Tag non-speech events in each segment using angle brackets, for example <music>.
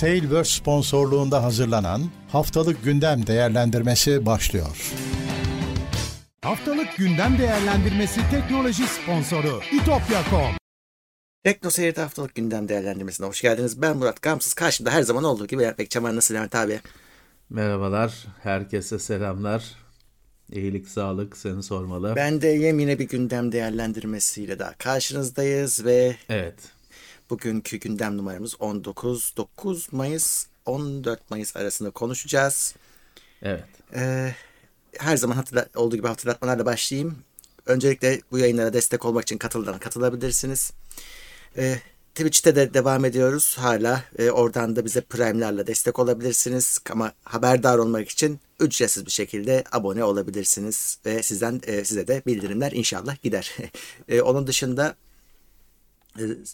Tailverse sponsorluğunda hazırlanan Haftalık Gündem Değerlendirmesi başlıyor. Haftalık Gündem Değerlendirmesi teknoloji sponsoru itopya.com Tekno Seyir'de haftalık gündem değerlendirmesine hoş geldiniz. Ben Murat Gamsız. Karşımda her zaman olduğu gibi Levent Bekçaman. Nasıl Levent abi? Merhabalar, herkese selamlar. İyilik, sağlık seni sormalı. Ben de yemine bir gündem değerlendirmesiyle daha karşınızdayız ve Evet, bugünkü gündem numaramız 19 9 Mayıs 14 Mayıs arasında konuşacağız. evet. Ee, her zaman hatırla, olduğu gibi hatırlatmalarla başlayayım. Öncelikle bu yayınlara destek olmak için katıldan katılabilirsiniz. Ee, Twitch'te de devam ediyoruz hala. Ee, oradan da bize Prime'lerle destek olabilirsiniz. Ama haberdar olmak için ücretsiz bir şekilde abone olabilirsiniz. Ve sizden e, size de bildirimler inşallah gider. Ee, <laughs> onun dışında e,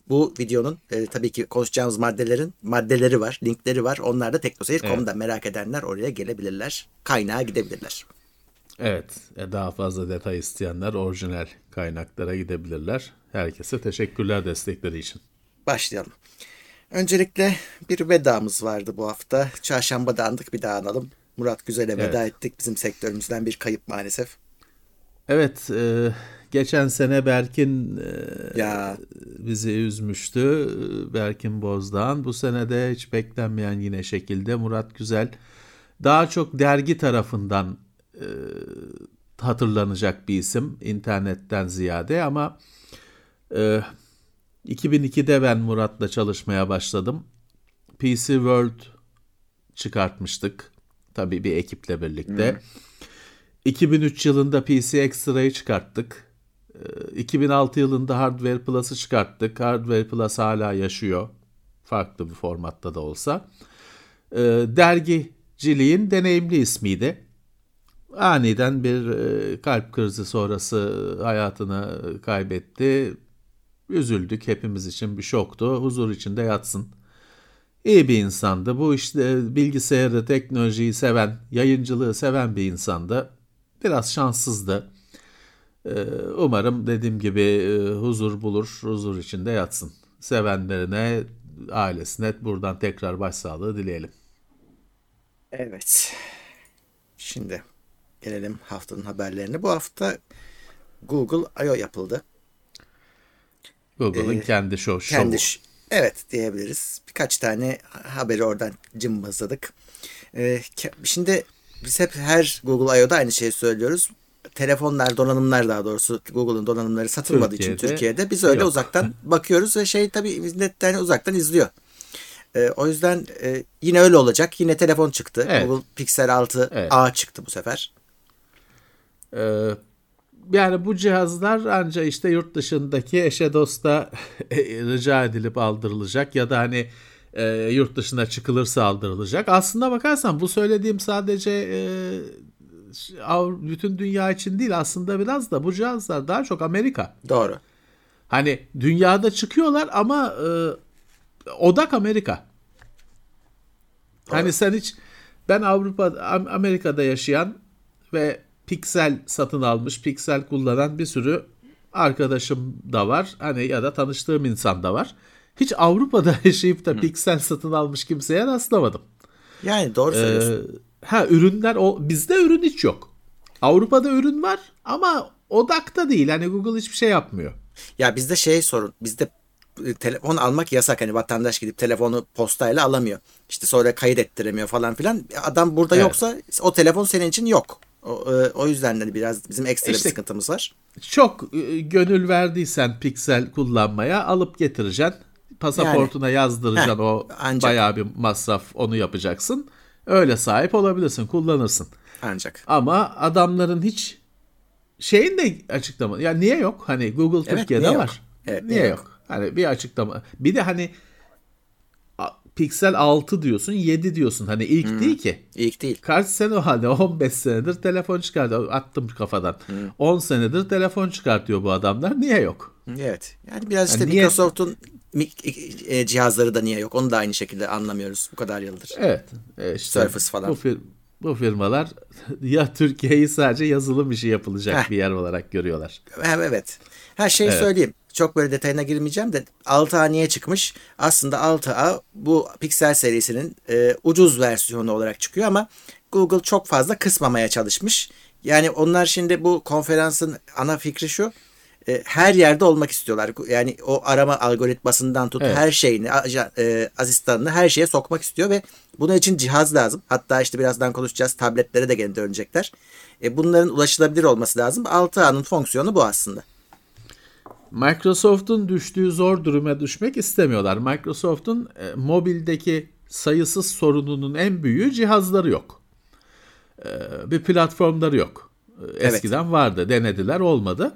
bu videonun e, tabii ki konuşacağımız maddelerin maddeleri var, linkleri var. Onlar da teknoseyir.com'da merak edenler oraya gelebilirler. Kaynağa gidebilirler. Evet, e, daha fazla detay isteyenler orijinal kaynaklara gidebilirler. Herkese teşekkürler destekleri için. Başlayalım. Öncelikle bir vedamız vardı bu hafta. Çarşamba andık bir daha analım. Murat Güzel'e veda Evet. ettik. Bizim sektörümüzden bir kayıp maalesef. Evet, e, geçen sene Berkin e, Ya bizi üzmüştü. Berkin Bozdağ'ın. Bu sene de hiç beklenmeyen yine şekilde Murat Güzel daha çok dergi tarafından e, hatırlanacak bir isim internetten ziyade ama e, 2002'de ben Murat'la çalışmaya başladım. PC World çıkartmıştık. Tabii bir ekiple birlikte. 2003 yılında PC Extra'yı çıkarttık. Ee, 2006 yılında Hardware Plus'ı çıkarttık. Hardware Plus hala yaşıyor. Farklı bir formatta da olsa. Ee, Dergiciliğin deneyimli ismiydi. Aniden bir e, kalp krizi sonrası hayatını kaybetti. Üzüldük. Hepimiz için bir şoktu. Huzur içinde yatsın. İyi bir insandı. Bu işte bilgisayarı, teknolojiyi seven, yayıncılığı seven bir insandı. Biraz şanssızdı. Ee, Umarım dediğim gibi e, huzur bulur, huzur içinde yatsın. Sevenlerine, ailesine buradan tekrar başsağlığı dileyelim. evet. Şimdi gelelim haftanın haberlerine. Bu hafta Google I.O. yapıldı. Google'ın Ee, kendi show, şovu. Kendi evet diyebiliriz. Birkaç tane haberi oradan cımbızladık. Ee, şimdi biz hep her Google I.O.'da aynı şeyi söylüyoruz. Telefonlar, donanımlar daha doğrusu Google'ın donanımları satılmadığı için Türkiye'de Türkiye'de biz öyle yok. uzaktan <laughs> bakıyoruz ve şey tabii milletten uzaktan izliyor. Ee, o yüzden e, yine öyle olacak. Yine telefon çıktı. Evet. Google Pixel 6 Evet. A çıktı bu sefer. Ee, yani bu cihazlar ancak işte yurt dışındaki eşe dosta <laughs> rica edilip aldırılacak ya da hani e, yurt dışına çıkılırsa aldırılacak. Aslında bakarsan bu söylediğim sadece e, bütün dünya için değil aslında biraz da bu cihazlar daha çok Amerika. Doğru. Hani dünyada çıkıyorlar ama e, odak Amerika. Hani sen hiç ben Avrupa Am- Amerika'da yaşayan ve Pixel satın almış, Pixel kullanan bir sürü arkadaşım da var. Hani ya da tanıştığım insan da var. Hiç Avrupa'da <laughs> yaşayıp da Pixel satın almış kimseye rastlamadım. Yani doğru söylüyorsun. Ee, ha ürünler o bizde ürün hiç yok. Avrupa'da ürün var ama odakta değil. Hani Google hiçbir şey yapmıyor. Ya bizde şey sorun. Bizde e, telefon almak yasak. Hani vatandaş gidip telefonu postayla alamıyor. İşte sonra kayıt ettiremiyor falan filan. Adam burada Evet. yoksa o telefon senin için yok. O, e, o yüzden de biraz bizim ekstra İşte- bir sıkıntımız var. Çok e, gönül verdiysen Pixel kullanmaya alıp getireceksin. Pasaportuna yazdıracaksın Heh, o ancak. bayağı bir masraf onu yapacaksın. Öyle sahip olabilirsin, kullanırsın. Ancak. Ama adamların hiç şeyin de açıklama. Ya niye yok? Hani Google Evet, Türkiye'de niye yok? var. Evet, niye, niye yok? yok? Hani bir açıklama. Bir de hani Pixel 6 diyorsun, 7 diyorsun. Hani ilk Hmm. değil ki. İlk değil. Kaç sene o halde <laughs> 15 senedir telefon çıkartıyor. Attım kafadan. 10 senedir telefon çıkartıyor bu adamlar. Niye yok? Evet. Yani biraz işte Yani niye- Microsoft'un mik- e, cihazları da niye yok? Onu da aynı şekilde anlamıyoruz bu kadar yıldır. Evet. e işte Surface falan. Bu, fir- bu firmalar <laughs> ya Türkiye'yi sadece yazılım işi yapılacak Heh. bir yer olarak görüyorlar. Evet. Her şeyi Evet. söyleyeyim. çok böyle detayına girmeyeceğim de 6A niye çıkmış? Aslında 6A bu Pixel serisinin e, ucuz versiyonu olarak çıkıyor ama Google çok fazla kısmamaya çalışmış. Yani onlar şimdi bu konferansın ana fikri şu. E, her yerde olmak istiyorlar. Yani o arama algoritmasından tut Evet. her şeyini, e, asistanını her şeye sokmak istiyor ve bunun için cihaz lazım. Hatta işte birazdan konuşacağız. Tabletlere de gene dönecekler. E, bunların ulaşılabilir olması lazım. 6A'nın fonksiyonu bu aslında. Microsoft'un düştüğü zor duruma düşmek istemiyorlar. Microsoft'un e, mobildeki sayısız sorununun en büyüğü cihazları yok. E, bir platformları yok. Eskiden vardı, denediler olmadı.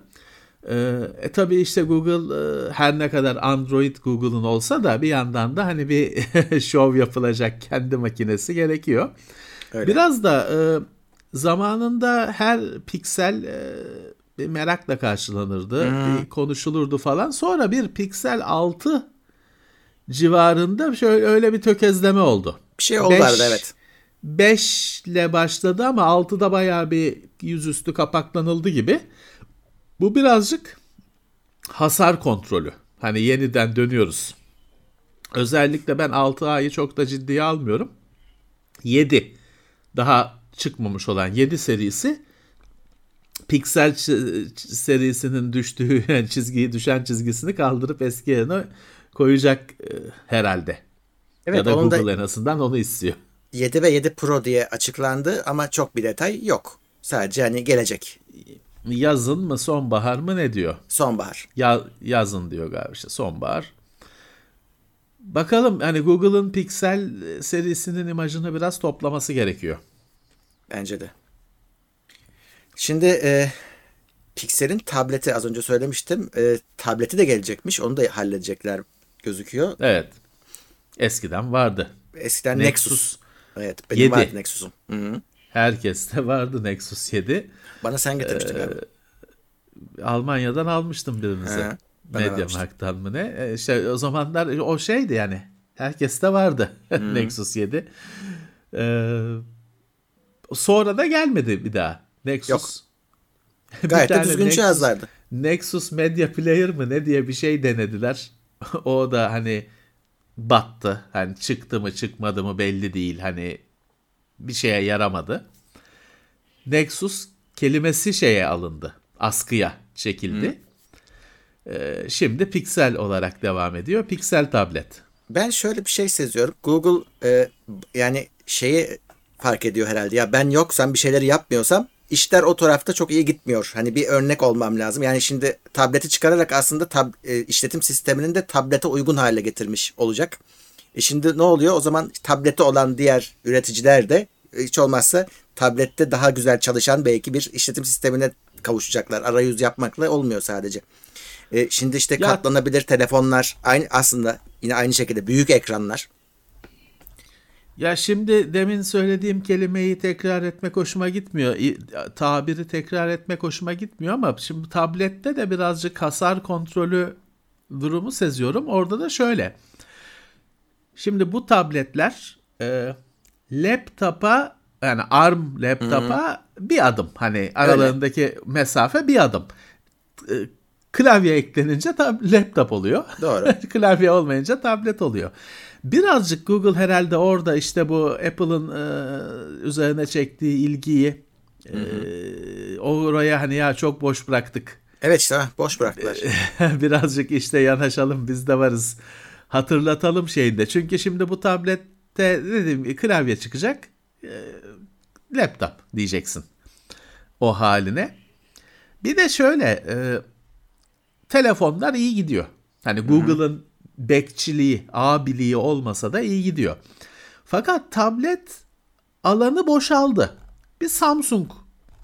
E, e tabii işte Google e, her ne kadar Android Google'ın olsa da bir yandan da hani bir <laughs> şov yapılacak kendi makinesi gerekiyor. Öyle. Biraz da e, zamanında her piksel e, bir merakla karşılanırdı, bir konuşulurdu falan. Sonra bir piksel 6 civarında şöyle öyle bir tökezleme oldu. Bir şey oldu Beş- evet. 5 ile başladı ama 6'da bayağı bir yüzüstü kapaklanıldı gibi. Bu birazcık hasar kontrolü. Hani yeniden dönüyoruz. Özellikle ben 6A'yı çok da ciddiye almıyorum. 7 daha çıkmamış olan 7 serisi Pixel serisinin düştüğü <laughs> yani çizgiyi düşen çizgisini kaldırıp eski yerine koyacak e, herhalde. Evet ya da Google da en azından onu istiyor. 7 ve 7 Pro diye açıklandı ama çok bir detay yok. Sadece hani gelecek Yazın mı sonbahar mı ne diyor? sonbahar. Ya, yazın diyor galiba işte sonbahar. Bakalım hani Google'ın Pixel serisinin imajını biraz toplaması gerekiyor. Bence de. Şimdi e, Pixel'in tableti az önce söylemiştim. E, tableti de gelecekmiş. Onu da halledecekler gözüküyor. Evet. Eskiden vardı. Eskiden Nexus Nexus. Evet benim Yedi. vardı Nexus'um. Hı hı. Herkeste vardı Nexus 7. Bana sen getirmiştin galiba. Almanya'dan almıştım birinize. He, ben de Medya vermiştim. Markt'tan mı ne? E, işte o zamanlar o şeydi yani. Herkeste vardı <laughs> Nexus 7. Ee, sonra da gelmedi bir daha. Nexus. Yok. <laughs> Bir Gayet de düzgün Nexus- cihazlardı. Nexus Media Player mı ne diye bir şey denediler. <laughs> o da hani battı. Hani çıktı mı çıkmadı mı belli değil. Hani bir şeye yaramadı. Nexus kelimesi şeye alındı. Askıya çekildi. Ee, şimdi Pixel olarak devam ediyor. Pixel tablet. Ben şöyle bir şey seziyorum. Google e, yani şeyi fark ediyor herhalde. Ya ben yoksam bir şeyleri yapmıyorsam işler o tarafta çok iyi gitmiyor. Hani bir örnek olmam lazım. Yani şimdi tableti çıkararak aslında tab, e, işletim sisteminin de tablete uygun hale getirmiş olacak. E şimdi ne oluyor? O zaman tableti olan diğer üreticiler de e, hiç olmazsa tablette daha güzel çalışan belki bir işletim sistemine kavuşacaklar. Arayüz yapmakla olmuyor sadece. E, şimdi işte Ya- katlanabilir telefonlar aynı aslında yine aynı şekilde büyük ekranlar. Ya şimdi demin söylediğim kelimeyi tekrar etmek hoşuma gitmiyor. Tabiri tekrar etmek hoşuma gitmiyor ama şimdi tablette de birazcık hasar kontrolü durumu seziyorum. Orada da şöyle. Şimdi bu tabletler e, laptopa yani ARM laptopa bir adım. Hani aralarındaki mesafe bir adım. E, Klavye eklenince tab- laptop oluyor. Doğru. <laughs> Klavye olmayınca tablet oluyor. Birazcık Google herhalde orada işte bu Apple'ın e, üzerine çektiği ilgiyi e, oraya hani ya çok boş bıraktık. Evet işte boş bıraktılar. <laughs> Birazcık işte yanaşalım biz de varız. Hatırlatalım şeyinde. Çünkü şimdi bu tablette gibi klavye çıkacak. e, laptop diyeceksin. O haline. Bir de şöyle e, telefonlar iyi gidiyor. Hani Google'ın bekçiliği, abiliği olmasa da iyi gidiyor. Fakat tablet alanı boşaldı. Bir Samsung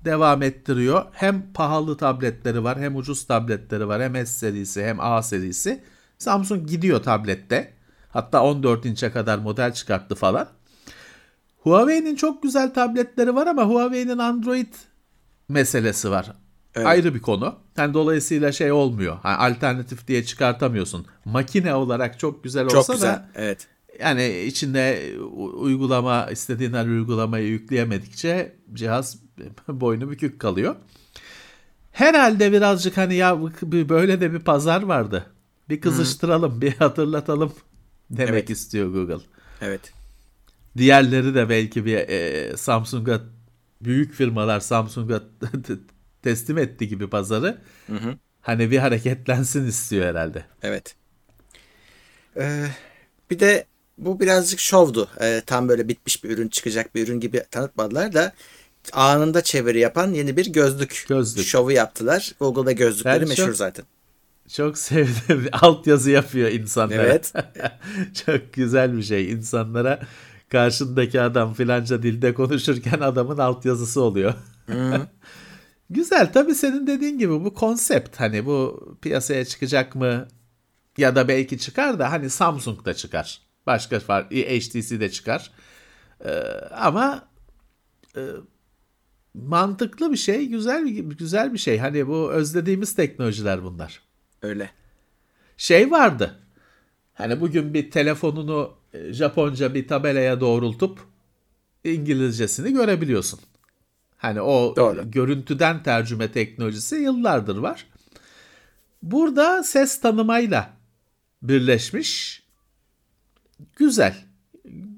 devam ettiriyor. Hem pahalı tabletleri var, hem ucuz tabletleri var, hem S serisi, hem A serisi. Samsung gidiyor tablette. Hatta 14 inçe kadar model çıkarttı falan. Huawei'nin çok güzel tabletleri var ama Huawei'nin Android meselesi var. Evet. Ayrı bir konu. Yani dolayısıyla şey olmuyor. Yani alternatif diye çıkartamıyorsun. Makine olarak çok güzel olsa Çok güzel. da Evet. yani içinde uygulama istediğin her uygulamayı yükleyemedikçe cihaz <laughs> boynu bükük kalıyor. Herhalde birazcık hani ya böyle de bir pazar vardı. Bir kızıştıralım, bir hatırlatalım demek Evet. istiyor Google. Evet. Diğerleri de belki bir e, Samsung'a büyük firmalar Samsung'a <laughs> teslim etti gibi pazarı. Hani bir hareketlensin istiyor herhalde. Evet. Ee, bir de bu birazcık şovdu. Ee, tam böyle bitmiş bir ürün çıkacak bir ürün gibi tanıtmadılar da anında çeviri yapan yeni bir gözlük, Gözlük. şovu yaptılar. Google'da gözlükleri Ben meşhur çok- zaten. Çok sevdim. <laughs> Altyazı yapıyor insanlara. Evet. <laughs> Çok güzel bir şey. İnsanlara karşındaki adam filanca dilde konuşurken adamın altyazısı oluyor. <laughs> güzel. Tabii senin dediğin gibi bu konsept hani bu piyasaya çıkacak mı ya da belki çıkar da hani Samsung da çıkar. Başka var. HTC de çıkar. Ee, ama e, mantıklı bir şey, güzel bir güzel bir şey. Hani bu özlediğimiz teknolojiler bunlar Öyle. şey vardı. Hani bugün bir telefonunu e, Japonca bir tabelaya doğrultup İngilizcesini görebiliyorsun. Hani o Doğru. görüntüden tercüme teknolojisi yıllardır var. Burada ses tanımayla birleşmiş. Güzel.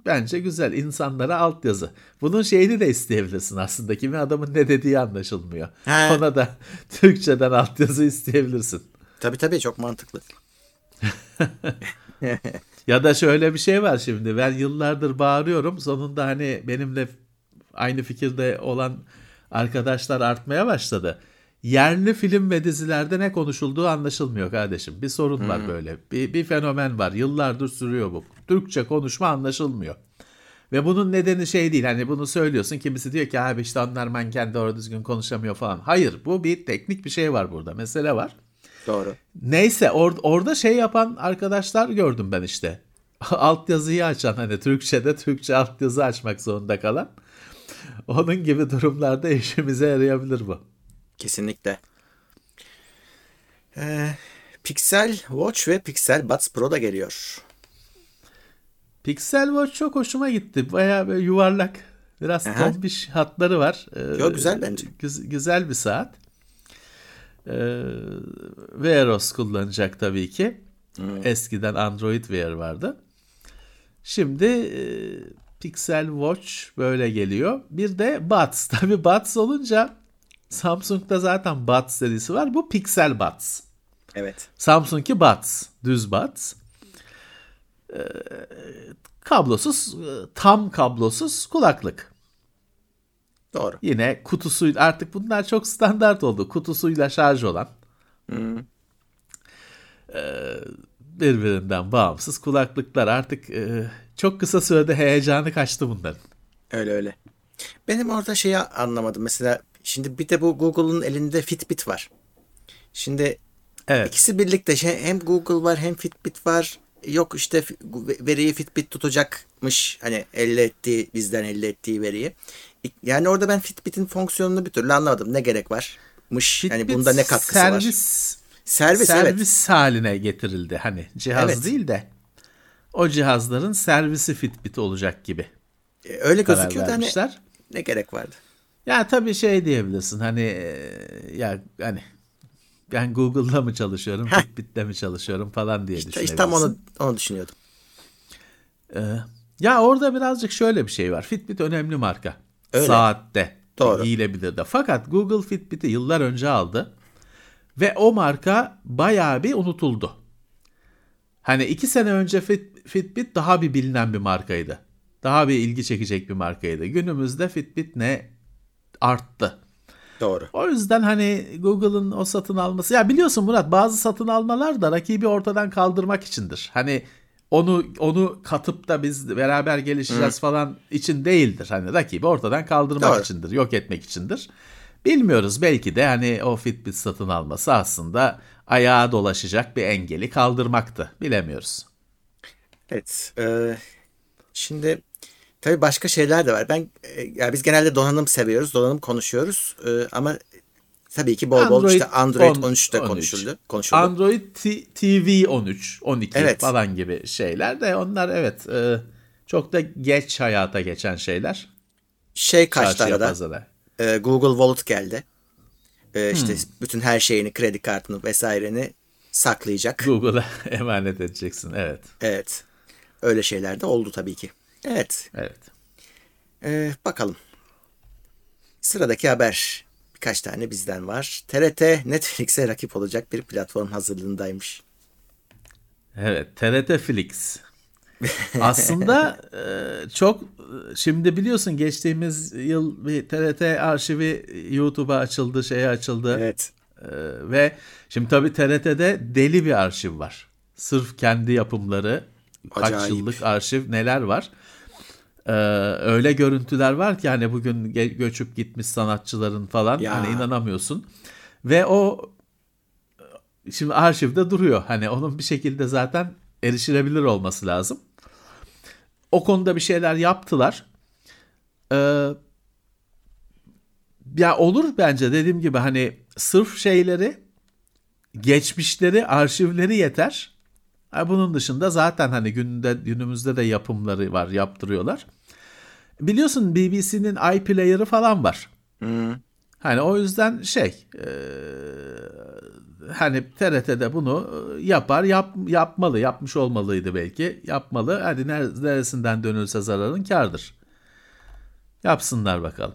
Bence güzel. İnsanlara altyazı. Bunun şeyini de isteyebilirsin aslında. Kimi adamın ne dediği anlaşılmıyor. He. Ona da <laughs> Türkçeden altyazı isteyebilirsin. Tabii tabii çok mantıklı. <laughs> Ya da şöyle bir şey var şimdi. Ben yıllardır bağırıyorum. Sonunda hani benimle aynı fikirde olan arkadaşlar artmaya başladı. Yerli film ve dizilerde ne konuşulduğu anlaşılmıyor kardeşim. Bir sorun var böyle. Bir, bir fenomen var. Yıllardır sürüyor bu. Türkçe konuşma anlaşılmıyor. Ve bunun nedeni şey değil. Hani bunu söylüyorsun. Kimisi diyor ki abi işte onlar manken doğru düzgün konuşamıyor falan. Hayır bu bir teknik bir şey var burada. Mesele var. Doğru. Neyse or- orada şey yapan arkadaşlar gördüm ben işte. <laughs> Altyazıyı açan hani Türkçe'de Türkçe altyazı açmak zorunda kalan. Onun gibi durumlarda işimize yarayabilir bu. Kesinlikle. Ee, Pixel Watch ve Pixel Buds Pro da geliyor. Pixel Watch çok hoşuma gitti. Bayağı böyle yuvarlak. Biraz Aha. tombiş hatları var. Ee, Yo, güzel bence. güz- güzel bir saat. Ee, Wear OS kullanacak tabii ki. Eskiden Android Wear vardı. Şimdi e, Pixel Watch böyle geliyor. Bir de Buds. <laughs> Tabii Buds olunca Samsung'da zaten Buds serisi var. Bu Pixel Buds. Evet. Samsung'ki Buds. Düz Buds. Ee, kablosuz, e, tam kablosuz kulaklık. Doğru. Yine kutusuyla artık bunlar çok standart oldu. Kutusuyla şarj olan. Ee, birbirinden bağımsız kulaklıklar artık e, çok kısa sürede heyecanı kaçtı bunların. Öyle öyle. Benim orada şeyi anlamadım. Mesela şimdi bir de bu Google'un elinde Fitbit var. Şimdi Evet. ikisi birlikte şey, hem Google var hem Fitbit var. Yok işte veriyi Fitbit tutacakmış. Hani elde ettiği bizden elde ettiği veriyi. Yani orada ben Fitbit'in fonksiyonunu bir türlü anlamadım. Ne gerek varmış? yani Fitbit bunda ne katkısı var? servis, Servis, servis haline getirildi. Hani cihaz Evet. değil de o cihazların servisi Fitbit olacak gibi evet. Öyle gözüküyor da hani ne gerek vardı? Ya tabii şey diyebilirsin hani e, ya hani ben Google'da mı çalışıyorum, Fitbit'te mi çalışıyorum falan diye İşte, düşünebilirsin. işte tam onu onu düşünüyordum. Ee, ya orada birazcık şöyle bir şey var. Fitbit önemli marka. Öyle. Saatte. Doğru. Giyilebilir de. Fakat Google Fitbit'i yıllar önce aldı. Ve o marka bayağı bir unutuldu. Hani iki sene önce Fit- Fitbit daha bir bilinen bir markaydı. Daha bir ilgi çekecek bir markaydı. Günümüzde Fitbit ne arttı. Doğru. O yüzden hani Google'ın o satın alması ya biliyorsun Murat bazı satın almalar da rakibi ortadan kaldırmak içindir. Hani onu onu katıp da biz beraber gelişeceğiz falan için değildir. Hani rakibi ortadan kaldırmak Doğru. içindir, yok etmek içindir. Bilmiyoruz belki de hani o Fitbit satın alması aslında ayağa dolaşacak bir engeli kaldırmaktı. Bilemiyoruz. Evet. e, şimdi tabii başka şeyler de var. Ben e, ya biz genelde donanım seviyoruz, donanım konuşuyoruz. E, ama tabii ki bol bol Android işte Android 10, 13'te 13. konuşuldu. konuşuldu. Android T- TV 13, 12 Evet. falan gibi şeyler de onlar evet e, çok da geç hayata geçen şeyler. şey kaçtı arada. E, Google Wallet geldi. e, işte bütün her şeyini, kredi kartını vesaireni saklayacak. Google'a <laughs> emanet edeceksin. Evet. Evet. Öyle şeyler de oldu tabii ki. Evet. Evet. Ee, bakalım. Sıradaki haber. Birkaç tane bizden var. TRT Netflix'e rakip olacak bir platform hazırlığındaymış. Evet. TRT Flix. Aslında <laughs> e, çok şimdi biliyorsun geçtiğimiz yıl bir TRT arşivi YouTube'a açıldı, şeye açıldı. Evet. E, ve şimdi tabii TRT'de deli bir arşiv var. Sırf kendi yapımları, kaç Acayip. yıllık arşiv neler var. Ee, öyle görüntüler var ki hani bugün ge- göçüp gitmiş sanatçıların falan Ya. hani inanamıyorsun. Ve o şimdi arşivde duruyor. Hani onun bir şekilde zaten erişilebilir olması lazım. O konuda bir şeyler yaptılar. Ee, ya olur bence dediğim gibi hani sırf şeyleri geçmişleri, arşivleri yeter. Ha, bunun dışında zaten hani günde günümüzde de yapımları var, yaptırıyorlar. Biliyorsun BBC'nin iPlayer'ı falan var. Hani o yüzden şey e, hani TRT'de bunu e, yapar yap, yapmalı yapmış olmalıydı belki yapmalı hadi ner- neresinden dönülse zararın kardır. Yapsınlar bakalım.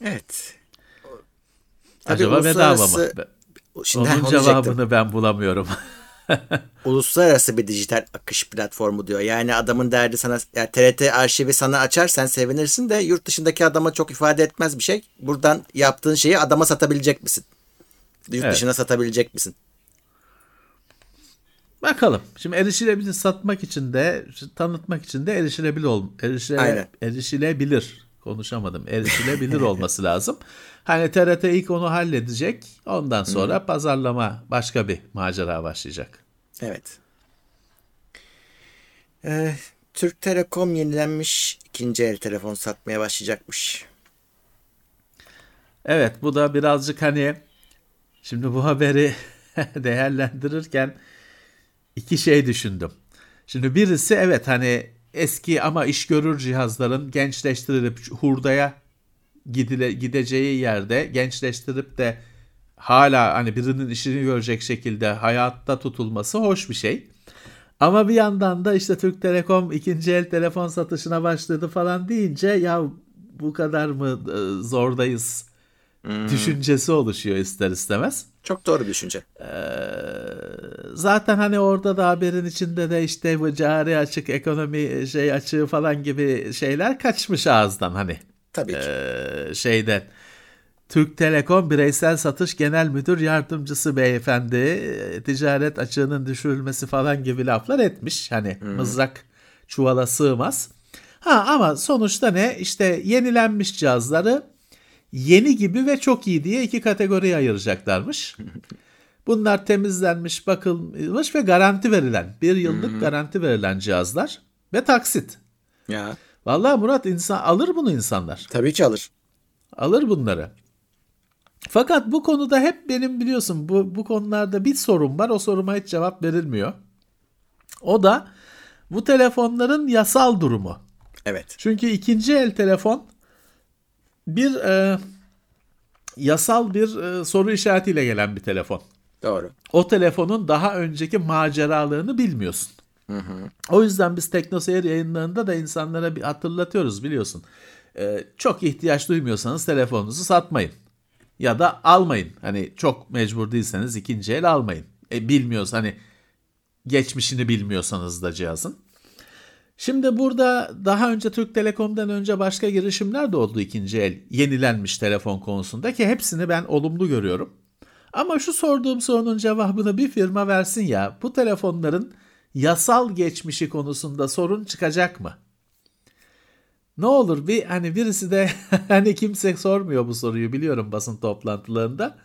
Evet. Tabii Acaba bedava mı? Şimdi Onun cevabını ben bulamıyorum. <laughs> <laughs> Uluslararası bir dijital akış platformu diyor. Yani adamın derdi sana yani TRT arşivi sana açar sen sevinirsin de yurt dışındaki adama çok ifade etmez bir şey. Buradan yaptığın şeyi adama satabilecek misin? Yurt Evet. dışına satabilecek misin? Bakalım. Şimdi erişilebilir satmak için de tanıtmak için de erişilebilir ol erişile, Aynen. erişilebilir konuşamadım. Erişilebilir olması <laughs> lazım. Hani TRT ilk onu halledecek. Ondan sonra pazarlama başka bir macera başlayacak. Evet. Ee, Türk Telekom yenilenmiş ikinci el telefon satmaya başlayacakmış. Evet bu da birazcık hani şimdi bu haberi <laughs> değerlendirirken iki şey düşündüm. Şimdi birisi evet hani eski ama iş görür cihazların gençleştirilip hurdaya gidile, gideceği yerde gençleştirip de hala hani birinin işini görecek şekilde hayatta tutulması hoş bir şey. Ama bir yandan da işte Türk Telekom ikinci el telefon satışına başladı falan deyince ya bu kadar mı e, zordayız düşüncesi oluşuyor ister istemez. Çok doğru bir düşünce. Zaten hani orada da haberin içinde de işte bu cari açık ekonomi şey açığı falan gibi şeyler kaçmış ağızdan hani Tabii ki. Ee, şeyden. Türk Telekom Bireysel Satış Genel Müdür Yardımcısı beyefendi e, ticaret açığının düşürülmesi falan gibi laflar etmiş. Hani mızrak çuvala sığmaz. Ha ama sonuçta ne? İşte yenilenmiş cihazları yeni gibi ve çok iyi diye iki kategoriye ayıracaklarmış. <laughs> Bunlar temizlenmiş, bakılmış ve garanti verilen, bir yıllık garanti verilen cihazlar ve taksit. Ya. Vallahi Murat insan alır bunu insanlar. Tabii ki alır. Alır bunları. Fakat bu konuda hep benim biliyorsun bu, bu konularda bir sorun var. O soruma hiç cevap verilmiyor. O da bu telefonların yasal durumu. Evet. Çünkü ikinci el telefon bir e, yasal bir e, soru işaretiyle gelen bir telefon. Doğru. O telefonun daha önceki maceralarını bilmiyorsun. O yüzden biz TeknoSeyir yayınlarında da insanlara bir hatırlatıyoruz biliyorsun. Ee, çok ihtiyaç duymuyorsanız telefonunuzu satmayın. Ya da almayın. Hani çok mecbur değilseniz ikinci el almayın. E, bilmiyoruz hani geçmişini bilmiyorsanız da cihazın. Şimdi burada daha önce Türk Telekom'dan önce başka girişimler de oldu ikinci el yenilenmiş telefon konusunda ki hepsini ben olumlu görüyorum. Ama şu sorduğum sorunun cevabını bir firma versin ya. Bu telefonların yasal geçmişi konusunda sorun çıkacak mı? Ne olur bir hani birisi de <laughs> hani kimse sormuyor bu soruyu biliyorum basın toplantılarında.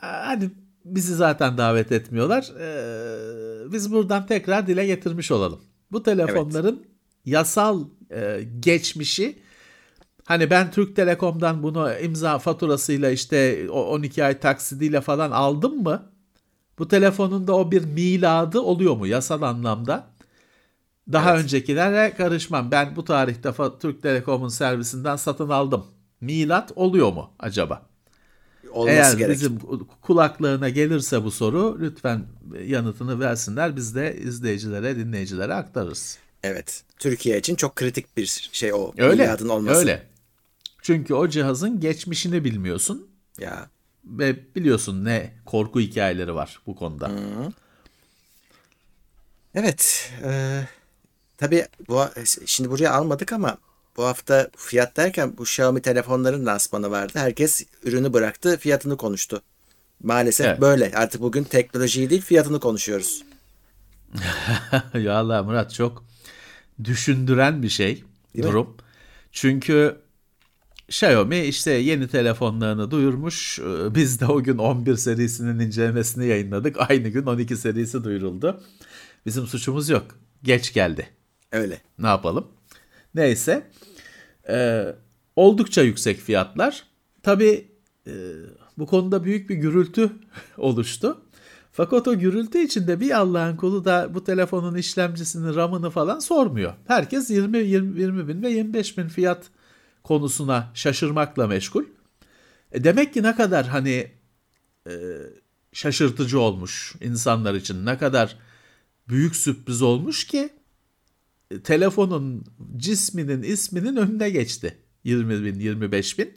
Hani bizi zaten davet etmiyorlar. Ee, biz buradan tekrar dile getirmiş olalım. Bu telefonların yasal e, geçmişi Hani ben Türk Telekom'dan bunu imza faturasıyla işte o 12 ay taksidiyle falan aldım mı? Bu telefonun da o bir miladı oluyor mu yasal anlamda? Daha Evet. öncekilere karışmam. Ben bu tarihte Türk Telekom'un servisinden satın aldım. Milat oluyor mu acaba? Olması Eğer gerek. bizim kulaklığına gelirse bu soru lütfen yanıtını versinler. Biz de izleyicilere, dinleyicilere aktarırız. Evet. Türkiye için çok kritik bir şey o. Öyle. olması. Öyle. Çünkü o cihazın geçmişini bilmiyorsun Ya. ve biliyorsun ne korku hikayeleri var bu konuda. Evet. E, tabii bu şimdi buraya almadık ama bu hafta fiyat derken bu Xiaomi telefonların lansmanı vardı. Herkes ürünü bıraktı, fiyatını konuştu. Maalesef Evet. böyle. Artık bugün teknolojiyi değil fiyatını konuşuyoruz. <laughs> ya Allah Murat çok düşündüren bir şey Değil mi? durum. Çünkü Xiaomi işte yeni telefonlarını duyurmuş. Ee, Biz de o gün 11 serisinin incelemesini yayınladık. Aynı gün 12 serisi duyuruldu. Bizim suçumuz yok. Geç geldi. Öyle. Ne yapalım? Neyse. Ee, oldukça yüksek fiyatlar. Tabii e, bu konuda büyük bir gürültü <laughs> oluştu. Fakat o gürültü içinde bir Allah'ın kulu da bu telefonun işlemcisini, RAM'ını falan sormuyor. Herkes 20, 20, 20 bin ve 25 bin fiyat konusuna şaşırmakla meşgul. E demek ki ne kadar hani e, şaşırtıcı olmuş insanlar için, ne kadar büyük sürpriz olmuş ki e, telefonun cisminin isminin önüne geçti. 20 bin, 25 bin.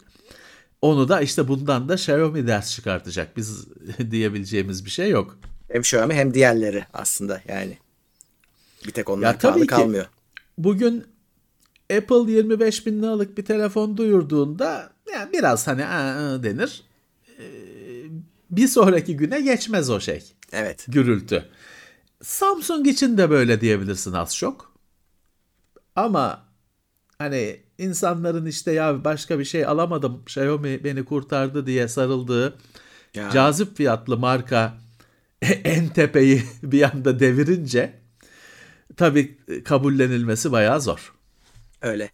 Onu da işte bundan da Xiaomi ders çıkartacak. Biz <laughs> diyebileceğimiz bir şey yok. Hem Xiaomi hem diğerleri aslında yani. Bir tek onlar Ya tabii pahalı ki. kalmıyor. Bugün Apple 25 bin liralık bir telefon duyurduğunda yani biraz hani denir. Ee, Bir sonraki güne geçmez o şey. Evet. gürültü. Samsung için de böyle diyebilirsin az çok. Ama hani insanların işte ya başka bir şey alamadım Xiaomi beni kurtardı diye sarıldığı Ya. cazip fiyatlı marka <laughs> en tepeyi <laughs> bir anda devirince tabii kabullenilmesi bayağı zor. Öyle.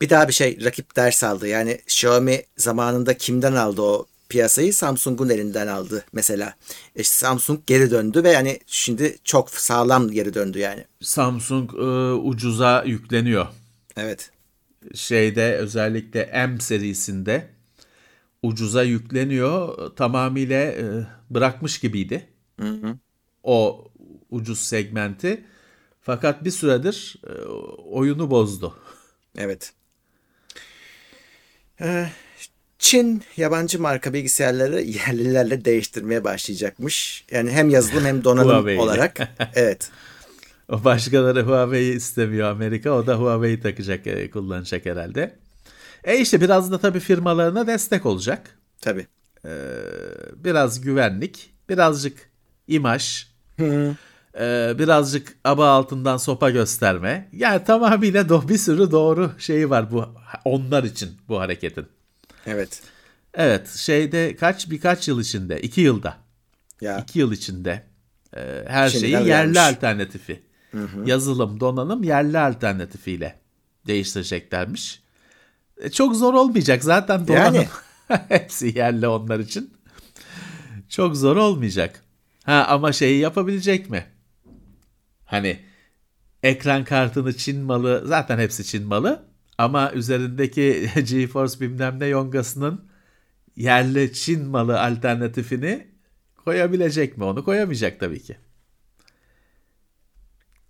Bir daha bir şey rakip ders aldı. Yani Xiaomi zamanında kimden aldı o piyasayı? Samsung'un elinden aldı mesela. E, Samsung geri döndü ve yani şimdi çok sağlam geri döndü yani. Samsung e, ucuza yükleniyor. Evet. şeyde özellikle M serisinde ucuza yükleniyor. Tamamıyla e, bırakmış gibiydi. O ucuz segmenti. Fakat bir süredir e, oyunu bozdu. Evet. Ee, Çin yabancı marka bilgisayarları <laughs> yerlilerle değiştirmeye başlayacakmış. Yani hem yazılım hem donanım <laughs> Huawei olarak. Evet. <laughs> O başkaları Huawei'yi istemiyor Amerika. O da Huawei'yi takacak, e, kullanacak herhalde. E işte biraz da tabii firmalarına destek olacak. Tabii. Ee, biraz güvenlik, birazcık imaj, ee, birazcık aba altından sopa gösterme. Yani tamamıyla do bir sürü doğru şeyi var bu onlar için bu hareketin. Evet. Evet, şeyde kaç birkaç yıl içinde, iki yılda, Ya. iki yıl içinde e, her Şimdiden şeyi yerli uyarmış. alternatifi, yazılım, donanım yerli alternatifiyle değiştireceklermiş. E, çok zor olmayacak zaten donanım. Yani. <laughs> Hepsi yerli onlar için. Çok zor olmayacak. Ha ama şeyi yapabilecek mi? Hani ekran kartını Çin malı zaten hepsi Çin malı ama üzerindeki <laughs> GeForce bilmem ne yongasının yerli Çin malı alternatifini koyabilecek mi? Onu koyamayacak tabii ki.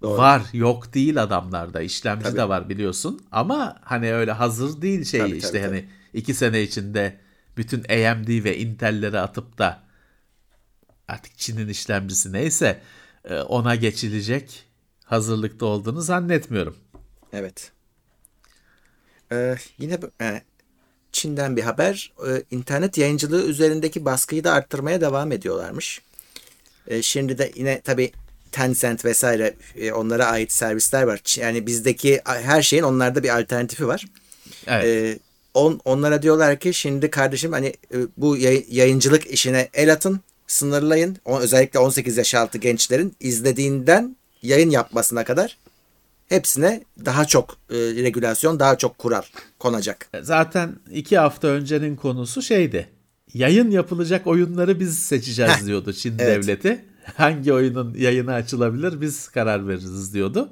Doğru. Var yok değil adamlarda işlemci Tabii. de var biliyorsun ama hani öyle hazır değil şey Tabii, işte tabii, hani iki sene içinde bütün AMD ve Intel'leri atıp da artık Çin'in işlemcisi neyse e, ona geçilecek hazırlıkta olduğunu zannetmiyorum. Evet. Ee, yine e, Çin'den bir haber. Ee, internet yayıncılığı üzerindeki baskıyı da arttırmaya devam ediyorlarmış. Ee, şimdi de yine tabii Tencent vesaire e, onlara ait servisler var. Yani bizdeki her şeyin onlarda bir alternatifi var. Evet. Ee, on, onlara diyorlar ki şimdi kardeşim hani e, bu yay- yayıncılık işine el atın, sınırlayın. O, özellikle 18 yaş altı gençlerin izlediğinden yayın yapmasına kadar hepsine daha çok e, regülasyon, daha çok kural konacak. Zaten iki hafta öncenin konusu şeydi. Yayın yapılacak oyunları biz seçeceğiz Heh, diyordu Çin evet. devleti. <laughs> Hangi oyunun yayını açılabilir biz karar veririz diyordu.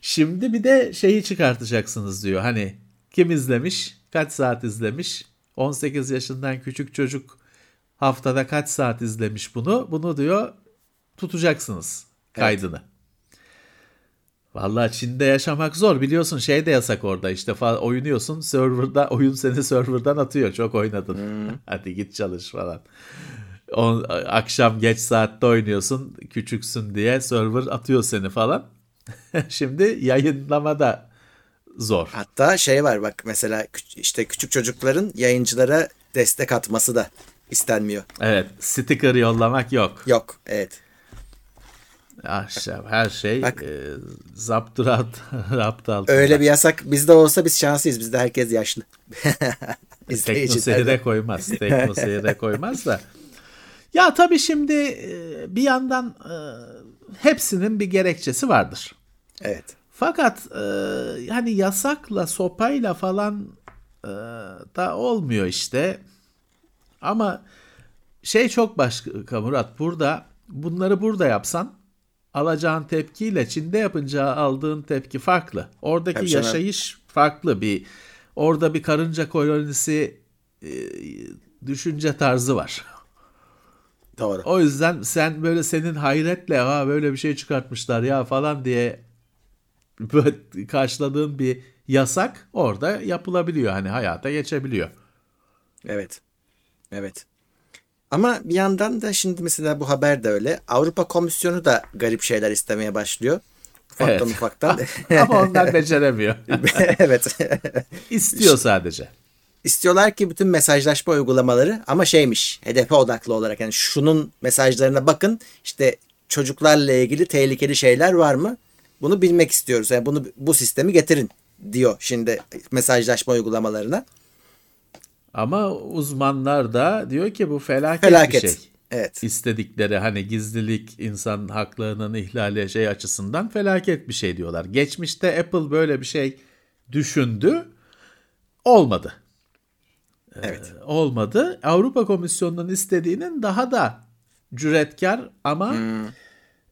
Şimdi bir de şeyi çıkartacaksınız diyor. Hani kim izlemiş, kaç saat izlemiş, 18 yaşından küçük çocuk haftada kaç saat izlemiş bunu. Bunu diyor tutacaksınız kaydını. Vallahi Çin'de yaşamak zor biliyorsun şey de yasak orada işte fa- oynuyorsun serverda oyun seni serverdan atıyor çok oynadın <laughs> hadi git çalış falan. O, akşam geç saatte oynuyorsun küçüksün diye server atıyor seni falan. <laughs> Şimdi yayınlama da zor. Hatta şey var bak mesela işte küçük çocukların yayıncılara destek atması da istenmiyor. Evet sticker yollamak yok. Yok evet. Ahşap her şey Bak. e, zapturapt <laughs> rapt altında. Öyle bir yasak bizde olsa biz şanslıyız. Bizde herkes yaşlı. Tekno <laughs> İzleyiciler. seyre koymaz. Tekno seyre <laughs> koymaz da. Ya tabii şimdi e, bir yandan e, hepsinin bir gerekçesi vardır. Evet. Fakat e, hani yasakla sopayla falan e, da olmuyor işte. Ama şey çok başka Murat burada bunları burada yapsan alacağın tepkiyle Çin'de yapınca aldığın tepki farklı. Oradaki canım. yaşayış farklı bir orada bir karınca kolonisi e, düşünce tarzı var. <laughs> Doğru. O yüzden sen böyle senin hayretle ha böyle bir şey çıkartmışlar ya falan diye böyle karşıladığın bir yasak orada yapılabiliyor. Hani hayata geçebiliyor. Evet. Evet. Ama bir yandan da şimdi mesela bu haber de öyle. Avrupa Komisyonu da garip şeyler istemeye başlıyor. Ufaktan Evet. ufaktan. <laughs> Ama onlar beceremiyor. <laughs> evet. İstiyor sadece. İstiyorlar ki bütün mesajlaşma uygulamaları ama şeymiş hedefe odaklı olarak yani şunun mesajlarına bakın işte çocuklarla ilgili tehlikeli şeyler var mı? Bunu bilmek istiyoruz. Yani bunu bu sistemi getirin diyor şimdi mesajlaşma uygulamalarına. Ama uzmanlar da diyor ki bu felaket, Felaket. bir şey. Evet. İstedikleri hani gizlilik insan haklarının ihlali şey açısından felaket bir şey diyorlar. Geçmişte Apple böyle bir şey düşündü. Olmadı. Evet. olmadı. Avrupa Komisyonu'nun istediğinin daha da cüretkar ama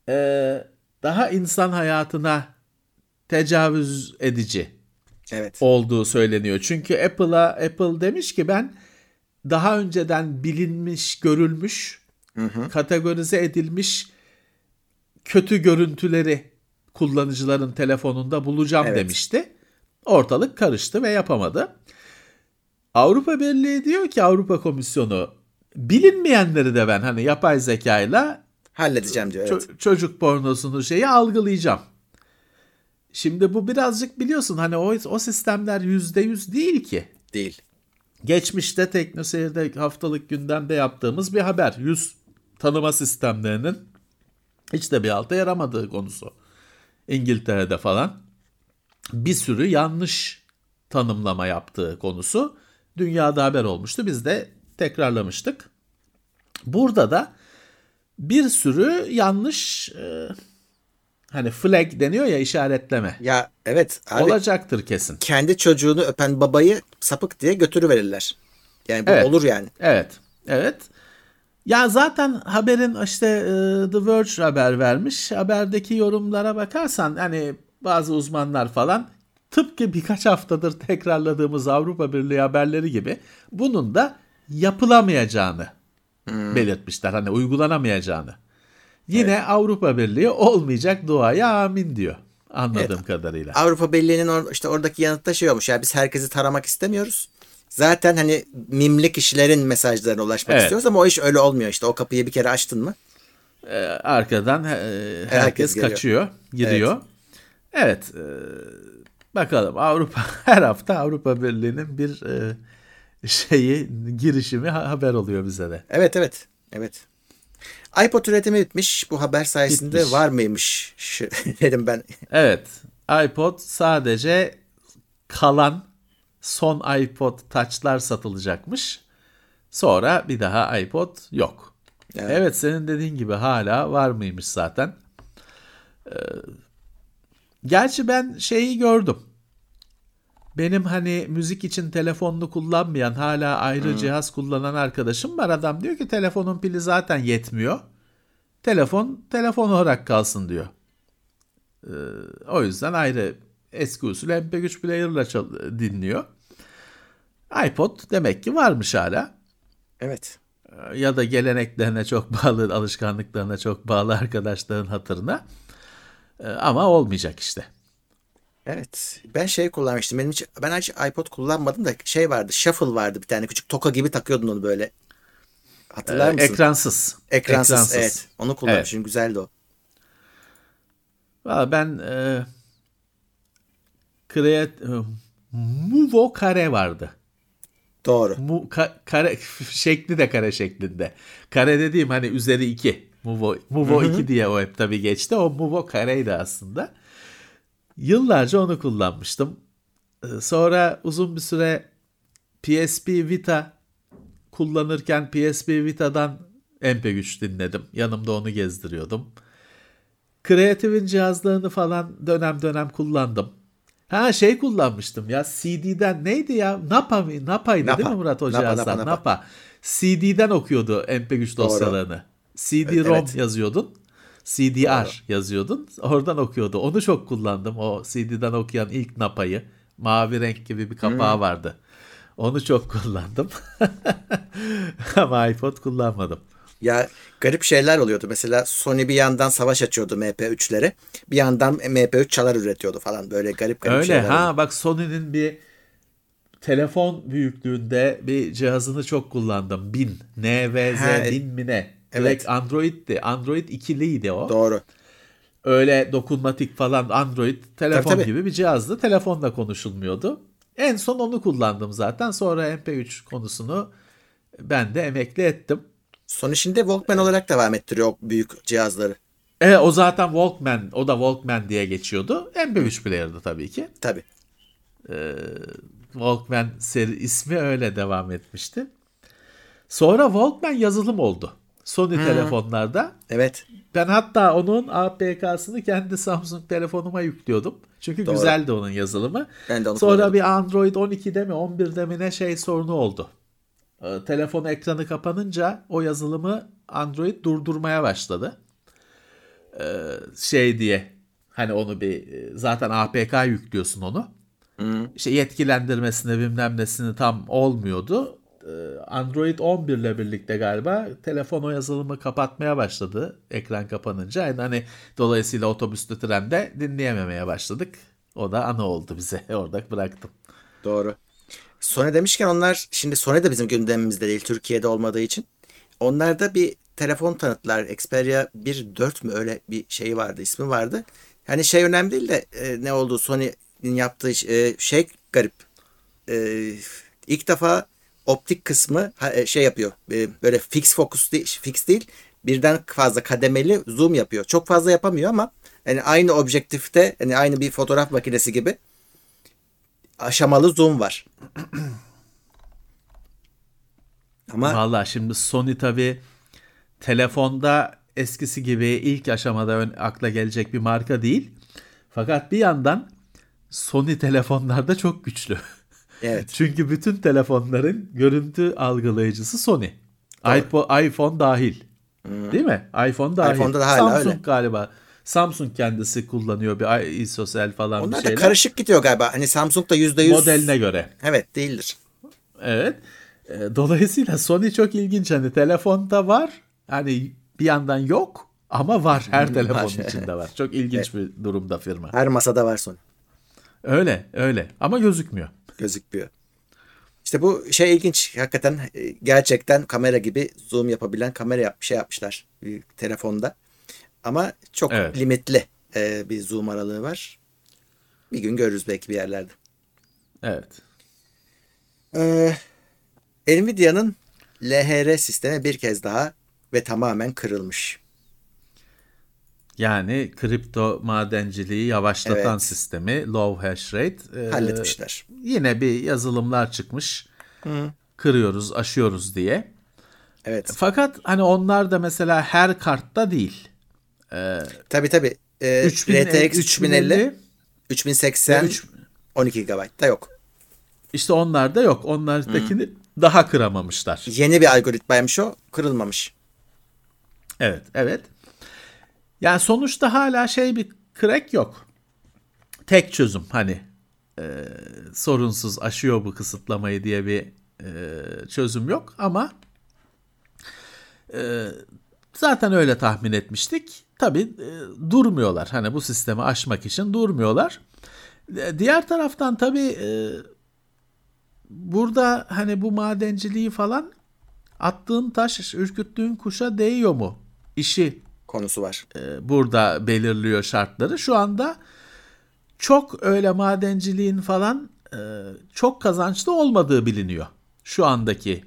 e, daha insan hayatına tecavüz edici Evet. olduğu söyleniyor. Çünkü Apple'a Apple demiş ki ben daha önceden bilinmiş, görülmüş, kategorize edilmiş kötü görüntüleri kullanıcıların telefonunda bulacağım Evet. demişti. Ortalık karıştı ve yapamadı. Avrupa Birliği diyor ki Avrupa Komisyonu bilinmeyenleri de ben hani yapay zekayla Halledeceğim diyor. Evet. ço- çocuk pornosunu şeyi algılayacağım. Şimdi bu birazcık biliyorsun hani o, o sistemler yüzde yüz değil ki. Değil. Geçmişte TeknoSeyir'de haftalık gündemde yaptığımız bir haber. Yüz tanıma sistemlerinin hiç de bir alta yaramadığı konusu. İngiltere'de falan bir sürü yanlış tanımlama yaptığı konusu dünyada haber olmuştu. Biz de tekrarlamıştık. Burada da bir sürü yanlış e, hani flag deniyor ya işaretleme. Ya evet abi Olacaktır kesin. kendi çocuğunu öpen babayı sapık diye götürüverirler. Yani bu Evet. olur yani. Evet, evet. Ya zaten haberin işte e, The Verge haber vermiş. Haberdeki yorumlara bakarsan hani bazı uzmanlar falan tıpkı birkaç haftadır tekrarladığımız Avrupa Birliği haberleri gibi bunun da yapılamayacağını belirtmişler. Hani uygulanamayacağını. Yine Avrupa Birliği olmayacak duaya amin diyor anladığım kadarıyla. Avrupa Birliği'nin or- işte oradaki yanıtta şey olmuş. Ya biz herkesi taramak istemiyoruz. Zaten hani mimli kişilerin mesajlarına ulaşmak Evet. istiyoruz ama o iş öyle olmuyor işte. O kapıyı bir kere açtın mı? Ee, arkadan e, herkes, Herkes geliyor. kaçıyor, giriyor. Evet. e, bakalım Avrupa <laughs> her hafta Avrupa Birliği'nin bir e, şeyi girişimi ha- haber oluyor bize de. Evet evet. Evet. iPod üretimi bitmiş. Bu haber sayesinde Bitmiş. var mıymış <laughs> dedim ben. Evet. iPod sadece kalan son iPod Touch'lar satılacakmış. Sonra bir daha iPod yok. Evet. Evet, senin dediğin gibi hala var mıymış zaten. Ee, gerçi ben şeyi gördüm. Benim hani müzik için telefonunu kullanmayan hala ayrı cihaz kullanan arkadaşım var. Adam diyor ki telefonun pili zaten yetmiyor. Telefon telefon olarak kalsın diyor. Ee, o yüzden ayrı eski usul MP3 player'la çal- dinliyor. iPod demek ki varmış hala. Evet. e, ya da geleneklerine çok bağlı, alışkanlıklarına çok bağlı arkadaşların hatırına. E, ama olmayacak işte. Evet. Ben şey kullanmıştım. Benim hiç ben hiç iPod kullanmadım da şey vardı. Shuffle vardı bir tane küçük toka gibi takıyordun onu böyle. Hatırlar E, mısın? Ekransız. Ekransız, evet. Onu kullanmıştım. Güzeldi o. Valla ben e, Create, e, Muvo kare vardı. Doğru. Mu, ka- kare <laughs> şekli de kare şeklinde. Kare dediğim hani üzeri 2. Muvo, Muvo 2 diye o hep tabii geçti. O Muvo kareydi aslında. Yıllarca onu kullanmıştım. Ee, Sonra uzun bir süre PSP Vita kullanırken PSP Vita'dan MP3 dinledim. Yanımda onu gezdiriyordum. Creative'in cihazlarını falan dönem dönem kullandım. Ha şey kullanmıştım ya CD'den neydi ya? Napa mı? Napa'ydı Napa. değil mi Murat o Napa, cihazdan? Napa, Napa, Napa. CD'den okuyordu MP3 dosyalarını. CD-ROM Evet. yazıyordun. CDR yazıyordun. Oradan okuyordu. Onu çok kullandım. O CD'den okuyan ilk Napa'yı. Mavi renk gibi bir kapağı vardı. Onu çok kullandım. <laughs> Ama iPod kullanmadım. Ya garip şeyler oluyordu. Mesela Sony bir yandan savaş açıyordu MP3'lere. Bir yandan MP3 çalar üretiyordu falan. Böyle garip garip Öyle şeyler. ha oluyordu. bak Sony'nin bir telefon büyüklüğünde bir cihazını çok kullandım. 1000 NVZ Ha, e- 1000 mi ne? Evet. Direkt Android'di. Android ikiliydi o. Doğru. Öyle dokunmatik falan Android telefon Tabii, tabii. gibi bir cihazdı. Telefonla konuşulmuyordu. En son onu kullandım zaten. Sonra MP3 konusunu ben de emekli ettim. Sony şimdi Walkman olarak devam ettiriyor o büyük cihazları. E, o zaten Walkman, o da Walkman diye geçiyordu. MP3 player'dı tabii ki. Tabii. Walkman seri ismi öyle devam etmişti. Sonra Walkman yazılım oldu. Sony telefonlarda. Evet. Ben hatta onun APK'sını kendi Samsung telefonuma yüklüyordum. Çünkü Doğru. güzeldi onun yazılımı. Ben de onu Sonra kullanıyordum. bir Android 12'de mi 11'de mi ne şey sorunu oldu. Ee, Telefon ekranı kapanınca o yazılımı Android durdurmaya başladı. Ee, şey diye hani onu bir zaten APK yüklüyorsun onu. İşte yetkilendirmesini bilmem nesini tam olmuyordu. Ee, Android 11 ile birlikte galiba telefon o yazılımı kapatmaya başladı ekran kapanınca. Yani hani dolayısıyla otobüste trende dinleyememeye başladık. O da ana oldu bize. <laughs> Orada bıraktım. Doğru. Sony demişken onlar şimdi Sony de bizim gündemimizde değil Türkiye'de olmadığı için. Onlarda bir telefon tanıttılar. Xperia 1.4 mü öyle bir şey vardı ismi vardı. Hani şey önemli değil de e, ne olduğu Sony'nin yaptığı e, şey garip. E, ilk defa optik kısmı e, şey yapıyor. E, böyle fix focus değil, fix değil. Birden fazla kademeli zoom yapıyor. Çok fazla yapamıyor ama yani aynı objektifte hani aynı bir fotoğraf makinesi gibi aşamalı zoom var. <clears throat> Ama Vallahi şimdi Sony tabii telefonda eskisi gibi ilk aşamada ön, akla gelecek bir marka değil. Fakat bir yandan Sony telefonlarda çok güçlü. <laughs> evet. Çünkü bütün telefonların görüntü algılayıcısı Sony. iPo- iPhone dahil. Değil mi? iPhone dahil. iPhone'da da hala Samsung öyle. galiba. Samsung kendisi kullanıyor bir isosel falan bir Onlar da şeyler. karışık gidiyor galiba. Hani Samsung da %100 Modeline göre. Evet değildir. Evet. E, Dolayısıyla Sony çok ilginç. Hani telefonda var. Hani bir yandan yok ama var. Her telefonun <laughs> içinde var. Çok ilginç bir durumda firma. Her masada var Sony. Öyle öyle ama gözükmüyor. Gözükmüyor. İşte bu şey ilginç. Hakikaten e, gerçekten kamera gibi zoom yapabilen kamera yap, şey yapmışlar bir telefonda. Ama çok Evet. limitli e, bir zoom aralığı var. Bir gün görürüz belki bir yerlerde. Evet. Ee, Nvidia'nın LHR sistemi bir kez daha ve tamamen kırılmış. Yani kripto madenciliği yavaşlatan Evet. sistemi low hash rate e, Halletmişler. Yine bir yazılımlar çıkmış. Kırıyoruz, aşıyoruz diye. Evet. Fakat hani onlar da mesela her kartta değil. Tabii tabii. Ee, 3000, RTX 3050, 3080, Üç- 12 GB da yok. İşte onlarda yok. Onlardakini daha kıramamışlar. Yeni bir algoritmaymış o. Kırılmamış. Evet, evet. Yani sonuçta hala şey bir crack yok. Tek çözüm hani e, sorunsuz aşıyor bu kısıtlamayı diye bir e, çözüm yok ama e, zaten öyle tahmin etmiştik. Tabii e, durmuyorlar. Hani bu sistemi aşmak için durmuyorlar. E, diğer taraftan tabii e, burada hani bu madenciliği falan attığın taş ürküttüğün kuşa değiyor mu? İşi Konusu var. e, burada belirliyor şartları. Şu anda çok öyle madenciliğin falan e, çok kazançlı olmadığı biliniyor. Şu andaki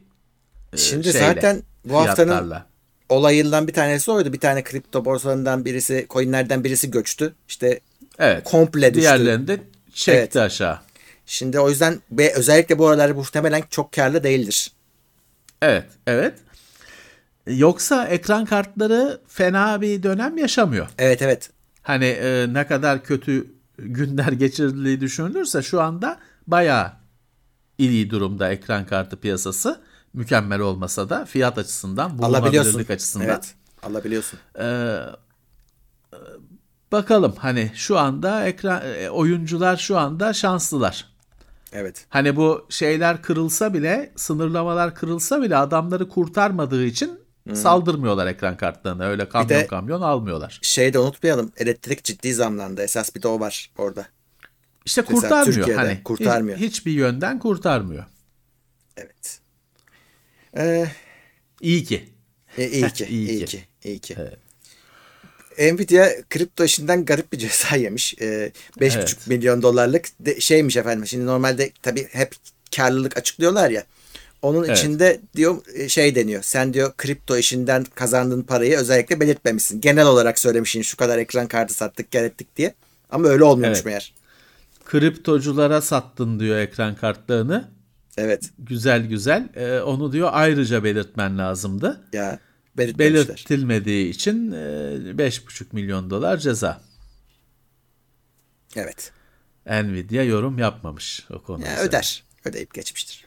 e, Şimdi şeyle, zaten bu haftanın fiyatlarla. olayından bir tanesi oydu. Bir tane kripto borsalarından birisi, coinlerden birisi göçtü. İşte Evet. komple düştü. Diğerlerini de çekti Evet. aşağı. şimdi o yüzden ve özellikle bu aralar muhtemelen çok karlı değildir. Evet, evet. Yoksa ekran kartları fena bir dönem yaşamıyor. Evet evet. Hani e, ne kadar kötü günler geçirdiği düşünülürse şu anda bayağı iyi durumda ekran kartı piyasası. Mükemmel olmasa da fiyat açısından, bulunabilirlik açısından. Evet. Alabiliyorsun. Ee, bakalım hani şu anda ekran e, oyuncular şu anda şanslılar. Evet. Hani bu şeyler kırılsa bile, sınırlamalar kırılsa bile adamları kurtarmadığı için saldırmıyorlar ekran kartlarına. Öyle kamyon de- kamyon almıyorlar. Şey de unutmayalım. Elektrik ciddi zamlandı. Esas bir de o var orada. İşte Mesela kurtarmıyor. Türkiye'de Hani kurtarmıyor. hiç- hiçbir yönden kurtarmıyor. Evet. Ee, İyi ki. E, iyi <laughs> ki, İyi iyi, ki. ki, iyi ki. Nvidia kripto işinden garip bir ceza yemiş. Ee, 5,5 Evet. milyon dolarlık de, şeymiş efendim. Şimdi normalde tabii hep karlılık açıklıyorlar ya. Onun Evet. içinde diyor e, şey deniyor. Sen diyor kripto işinden kazandığın parayı özellikle belirtmemişsin. Genel olarak söylemişsin şu kadar ekran kartı sattık, gel ettik diye. Ama öyle olmuyormuş Evet. meğer. Kriptoculara sattın diyor ekran kartlarını. Evet. Güzel güzel. Ee, onu diyor ayrıca belirtmen lazımdı. Ya. Belirtilmediği için e, 5,5 milyon dolar ceza. Evet. Nvidia yorum yapmamış o konuda. Ya öder. Ödeyip geçmiştir.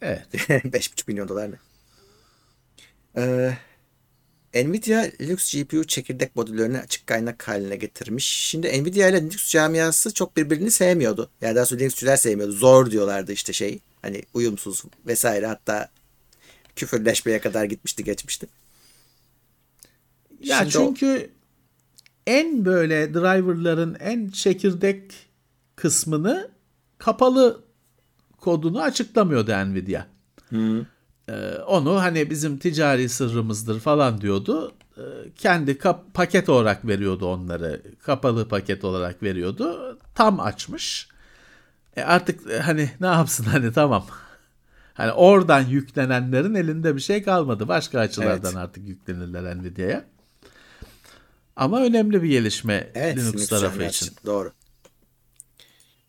Evet. <laughs> 5,5 milyon dolar ne? Ee, Nvidia Linux GPU çekirdek modüllerini açık kaynak haline getirmiş. Şimdi Nvidia ile Linux camiası çok birbirini sevmiyordu. Yani daha sonra Linuxçüler sevmiyordu. Zor diyorlardı işte şey. Hani uyumsuz vesaire hatta küfürleşmeye kadar gitmişti geçmişti. Ya Şimdi o- çünkü en böyle driverların en çekirdek kısmını kapalı kodunu açıklamıyordu Nvidia. Ee, onu hani bizim ticari sırrımızdır falan diyordu. Ee, kendi kap- paket olarak veriyordu onları. Kapalı paket olarak veriyordu. Tam açmış. E artık e, hani ne yapsın hani tamam. <laughs> Hani oradan yüklenenlerin elinde bir şey kalmadı. Başka açılardan Evet. artık yüklenirler Nvidia'ya. Ama önemli bir gelişme Evet, Linux, tarafı camiası için. Doğru.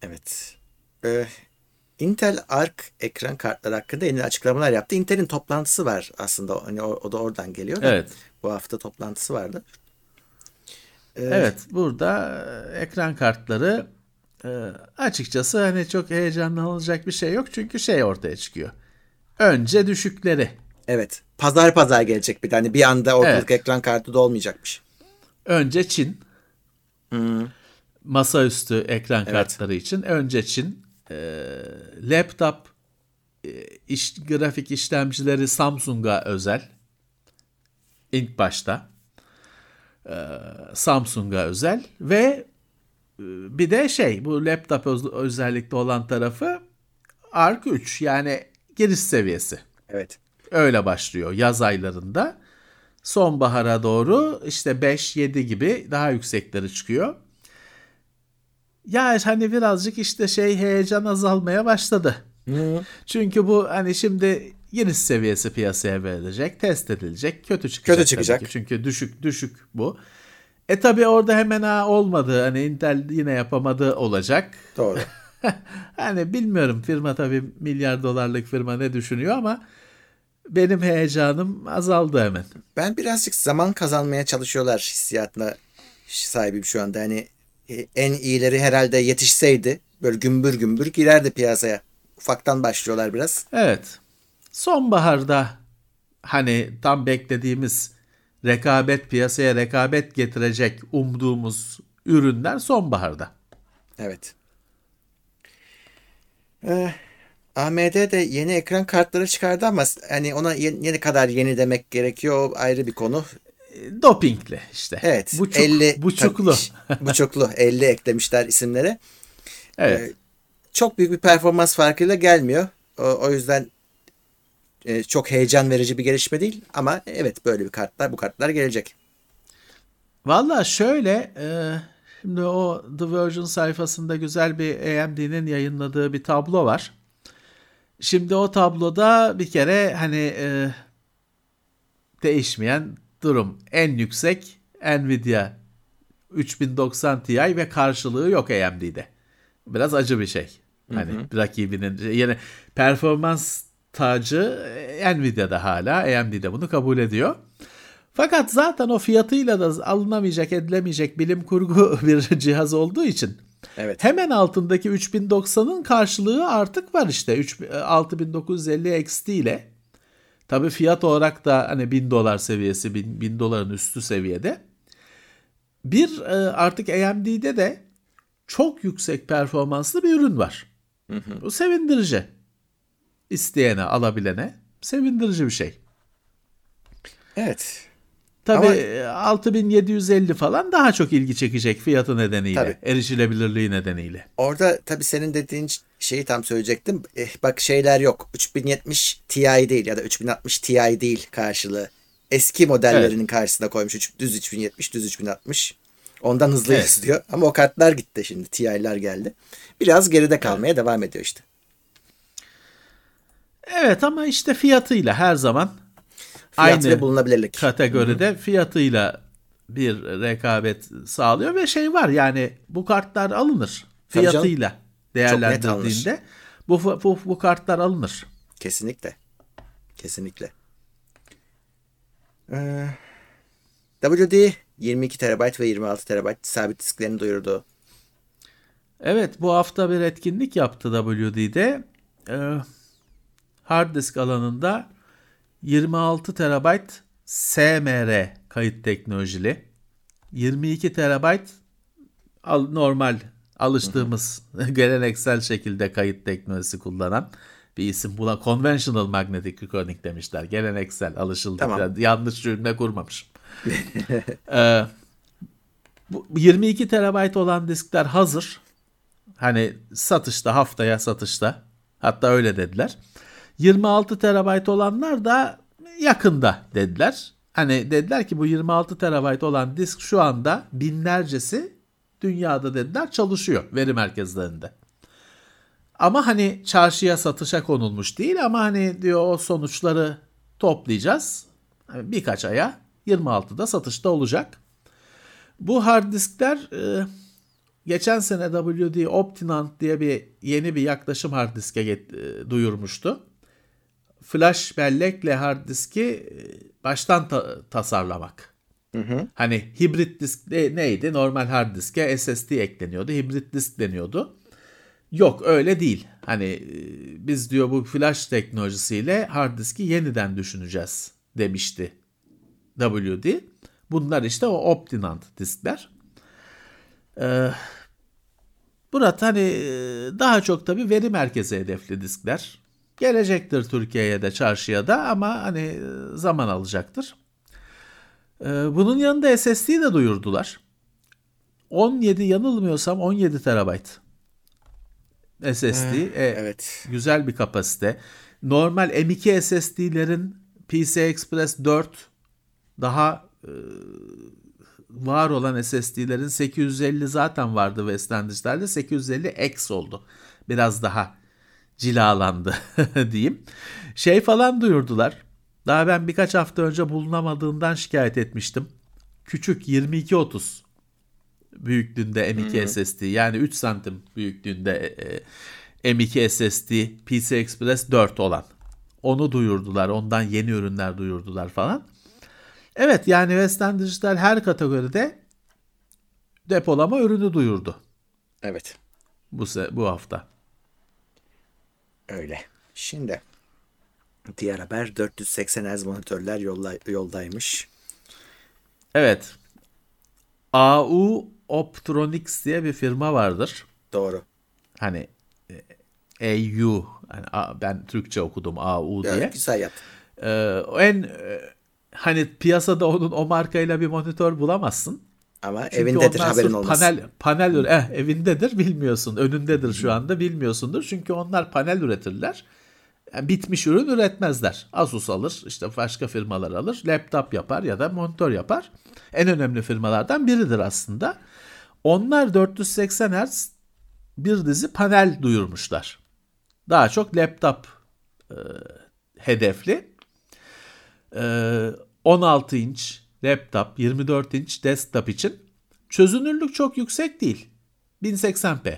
Evet. Ee, Intel Arc ekran kartları hakkında yeni açıklamalar yaptı. Intel'in toplantısı var aslında. Hani o, o da oradan geliyor da. Evet. Bu hafta toplantısı vardı. Ee, Evet, burada e, ekran kartları e, açıkçası hani çok heyecanlanılacak bir şey yok çünkü şey ortaya çıkıyor. Önce düşükleri. Evet. Pazar pazar gelecek bir tane. Bir anda ortalık Evet. ekran kartı da olmayacakmış. Önce Çin. Masaüstü ekran Evet. kartları için önce Çin. E, laptop e, iş, grafik işlemcileri Samsung'a özel. İlk başta. E, Samsung'a özel ve e, bir de şey bu laptop öz- özellikle olan tarafı Arc 3 yani giriş seviyesi. Evet. Öyle başlıyor yaz aylarında. Sonbahara doğru işte 5-7 gibi daha yüksekleri çıkıyor. Ya hani birazcık işte şey heyecan azalmaya başladı. Çünkü bu hani şimdi giriş seviyesi piyasaya verilecek, test edilecek, kötü çıkacak. Kötü çıkacak. ki. Çünkü düşük düşük bu. E tabi orada hemen ha olmadı. Hani Intel yine yapamadı olacak. Doğru. <laughs> Hani bilmiyorum firma tabii milyar dolarlık firma ne düşünüyor ama benim heyecanım azaldı hemen. ben birazcık zaman kazanmaya çalışıyorlar hissiyatına sahibim şu anda. Hani en iyileri herhalde yetişseydi böyle gümbür gümbür girerdi piyasaya. Ufaktan başlıyorlar biraz. Evet. Sonbaharda hani tam beklediğimiz rekabet piyasaya rekabet getirecek umduğumuz ürünler sonbaharda. Evet. Ee, AMD de yeni ekran kartları çıkardı ama hani ona yeni, yeni kadar yeni demek gerekiyor. O ayrı bir konu. Dopingli işte. Evet. Buçuk, 50 buçuklu. tabii, buçuklu 50 <laughs> eklemişler isimlere. evet. Ee, çok büyük bir performans farkıyla gelmiyor. O, o yüzden e, çok heyecan verici bir gelişme değil ama evet böyle bir kartlar bu kartlar gelecek. Valla şöyle e, şimdi o The Version sayfasında güzel bir AMD'nin yayınladığı bir tablo var. Şimdi o tabloda bir kere hani e, değişmeyen durum. En yüksek Nvidia 3090 Ti ve karşılığı yok AMD'de. Biraz acı bir şey. Hani rakibinin yani performans tacı e, Nvidia'da hala AMD'de bunu kabul ediyor. Fakat zaten o fiyatıyla da alınamayacak edilemeyecek bilim kurgu <laughs> bir cihaz olduğu için Evet. hemen altındaki 3090'ın karşılığı artık var işte 3 6950 XT ile. Tabii fiyat olarak da hani 1000 dolar seviyesi 1000, 1000 doların üstü seviyede. Bir e, artık AMD'de de çok yüksek performanslı bir ürün var. Bu sevindirici. İsteyene, alabilene sevindirici bir şey. Evet. Tabii Ama- e, 6750 falan daha çok ilgi çekecek fiyatı nedeniyle, Tabii. erişilebilirliği nedeniyle. Orada tabii senin dediğin şeyi tam söyleyecektim. Eh, bak şeyler yok. 3070 Ti değil ya da 3060 Ti değil karşılığı. Eski modellerinin karşısına koymuş. Üç- Düz 3070, düz 3060. Ondan hızlı Evet. yazıyor. Ama o kartlar gitti şimdi. Ti'ler geldi. Biraz geride kalmaya devam ediyor işte. Evet ama işte fiyatıyla her zaman Fiyat aynı bulunabilirlik. kategoride fiyatıyla bir rekabet sağlıyor ve şey var yani bu kartlar alınır fiyatıyla değerlendirdiğinde bu, bu, bu kartlar alınır. Kesinlikle. Kesinlikle. Ee, WD 22 TB ve 26 TB sabit disklerini duyurdu. Evet bu hafta bir etkinlik yaptı WD'de. Ee, hard disk alanında 26 TB SMR kayıt teknolojili, 22 TB al, normal alıştığımız <laughs> geleneksel şekilde kayıt teknolojisi kullanan bir isim. Buna conventional magnetic recording demişler. Geleneksel alışıldı. Tamam. Yanlış cümle kurmamışım. <laughs> Ee, bu 22 TB olan diskler hazır. Hani satışta haftaya satışta. Hatta öyle dediler. 26 TB olanlar da yakında dediler. Hani dediler ki bu 26 TB olan disk şu anda binlercesi dünyada dediler çalışıyor veri merkezlerinde. Ama hani çarşıya satışa konulmuş değil ama hani diyor o sonuçları toplayacağız. Hani birkaç aya 26'da satışta olacak. Bu hard diskler e, geçen sene WD Optinant diye bir yeni bir yaklaşım hard diske e, duyurmuştu. Flash bellekle hard diski e, baştan ta- tasarlamak. Hani hibrit disk de- neydi? Normal hard diske SSD ekleniyordu. Hibrit disk deniyordu. Yok öyle değil. Hani e, biz diyor bu flash teknolojisiyle hard diski yeniden düşüneceğiz demişti WD. Bunlar işte o Optinant diskler. Ee, Murat hani e, daha çok tabii veri merkezi hedefli diskler. Gelecektir Türkiye'ye de çarşıya da ama hani e, zaman alacaktır. Ee, Bunun yanında SSD de duyurdular. 17 yanılmıyorsam 17 terabayt SSD. E, Evet. Güzel bir kapasite. Normal M2 SSD'lerin PCI Express 4 daha e, var olan SSD'lerin 850 zaten vardı West Standard'larda 850 X oldu. Biraz daha cilalandı <laughs> diyeyim. Şey falan duyurdular. Daha ben birkaç hafta önce bulunamadığından şikayet etmiştim. Küçük 2230 büyüklüğünde M2 SSD yani 3 santim büyüklüğünde e, M2 SSD PCI Express 4 olan. Onu duyurdular. Ondan yeni ürünler duyurdular falan. Evet yani Western Digital her kategoride depolama ürünü duyurdu Evet. bu se- bu hafta. Öyle. Şimdi diğer haber 480 Hz monitörler yolla, yoldaymış. Evet. AU Optronics diye bir firma vardır. Doğru. Hani e, AU. Yani ben Türkçe okudum AU diye. Evet, güzel yaptın. Ee, en e, hani piyasada onun o markayla bir monitör bulamazsın. Ama Çünkü evindedir haberin olmaz. Panel, panel eh, evindedir bilmiyorsun. Önündedir şu anda bilmiyorsundur. Çünkü onlar panel üretirler. Yani bitmiş ürün üretmezler. Asus alır, işte başka firmalar alır, laptop yapar ya da monitör yapar. En önemli firmalardan biridir aslında. Onlar 480 Hz bir dizi panel duyurmuşlar. Daha çok laptop e, hedefli. E, 16 inç laptop, 24 inç desktop için çözünürlük çok yüksek değil. 1080p.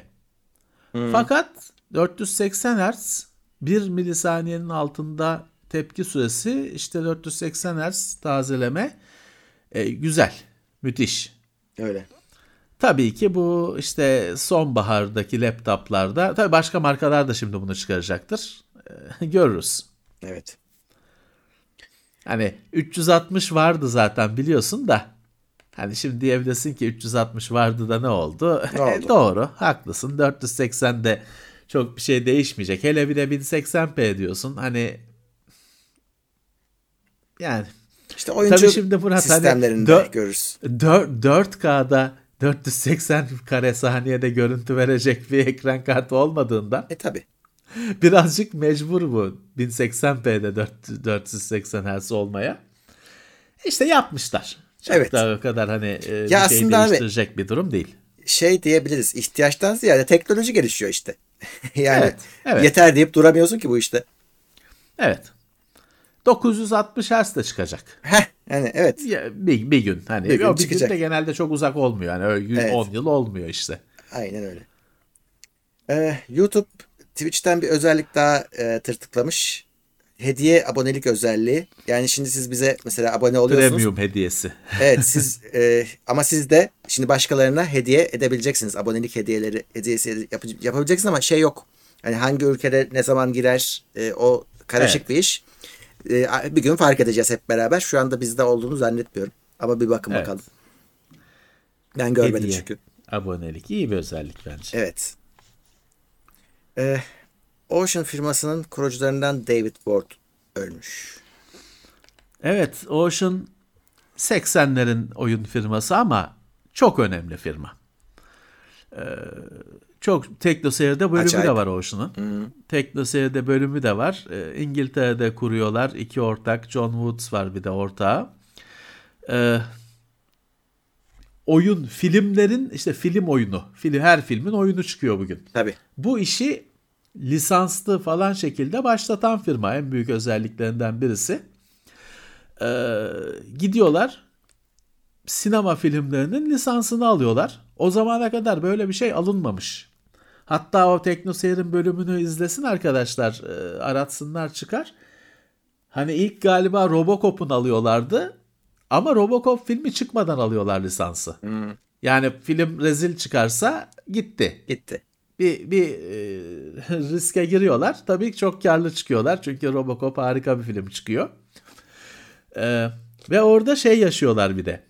Fakat 480 Hz 1 milisaniyenin altında tepki süresi işte 480 Hz tazeleme e, güzel, müthiş. Öyle. Tabii ki bu işte sonbahardaki laptoplarda, tabii başka markalar da şimdi bunu çıkaracaktır. E, <laughs> görürüz. Evet. Hani 360 vardı zaten biliyorsun da. Hani şimdi diyebilirsin ki 360 vardı da ne oldu? Ne <laughs> oldu? Doğru, haklısın. 480'de çok bir şey değişmeyecek. Hele bir de 1080p diyorsun. Hani yani İşte oyuncu Tabii şimdi Murat, hani sistemlerinde dö- görürüz. 4, 4K'da 480 kare saniyede görüntü verecek bir ekran kartı olmadığından E tabi. birazcık mecbur bu 1080p'de 4, 480 Hz olmaya. İşte yapmışlar. Çok Evet. da o kadar hani e, bir Ya şey aslında abi- değiştirecek bir durum değil. Şey diyebiliriz. ihtiyaçtan ziyade teknoloji gelişiyor işte. <laughs> yani Evet, evet. yeter deyip duramıyorsun ki bu işte. Evet. 960 Hz de çıkacak. Heh yani evet. Ya, bir, bir gün hani Bir gün o bir çıkacak. gün de genelde çok uzak olmuyor. Yani öyle gün- Evet. 10 yıl olmuyor işte. Aynen öyle. Ee, YouTube Twitch'ten bir özellik daha e, tırtıklamış. Hediye abonelik özelliği. Yani şimdi siz bize mesela abone oluyorsunuz. Premium hediyesi. Evet siz <laughs> e, ama siz de şimdi başkalarına hediye edebileceksiniz. Abonelik hediyeleri hediyesi yap, yapabileceksiniz ama şey yok. Hani hangi ülkede ne zaman girer e, o karışık Evet. bir iş. E, bir gün fark edeceğiz hep beraber. Şu anda bizde olduğunu zannetmiyorum. Ama bir bakın Evet. bakalım. Ben görmedim Hediye. çünkü. Abonelik iyi bir özellik bence. Evet. Ee, Ocean firmasının kurucularından David Ward ölmüş. Evet, Ocean 80'lerin oyun firması ama çok önemli firma. Ee, çok TeknoSeyir'de bölümü Acayip. de var Ocean'ın. TeknoSeyir'de bölümü de var. Ee, İngiltere'de kuruyorlar. iki ortak. John Woods var bir de ortağı. Ee, oyun, filmlerin işte film oyunu. Film, her filmin oyunu çıkıyor bugün. Tabii. Bu işi lisanslı falan şekilde başlatan firma en büyük özelliklerinden birisi. Ee, gidiyorlar sinema filmlerinin lisansını alıyorlar. O zamana kadar böyle bir şey alınmamış. Hatta o Teknoseyir'in bölümünü izlesin arkadaşlar. e, aratsınlar çıkar. Hani ilk galiba Robocop'un alıyorlardı. Ama Robocop filmi çıkmadan alıyorlar lisansı. Yani film rezil çıkarsa gitti Gitti. Bir, bir e, <laughs> riske giriyorlar. Tabii ki çok karlı çıkıyorlar. Çünkü Robocop harika bir film çıkıyor. E, ve orada şey yaşıyorlar bir de.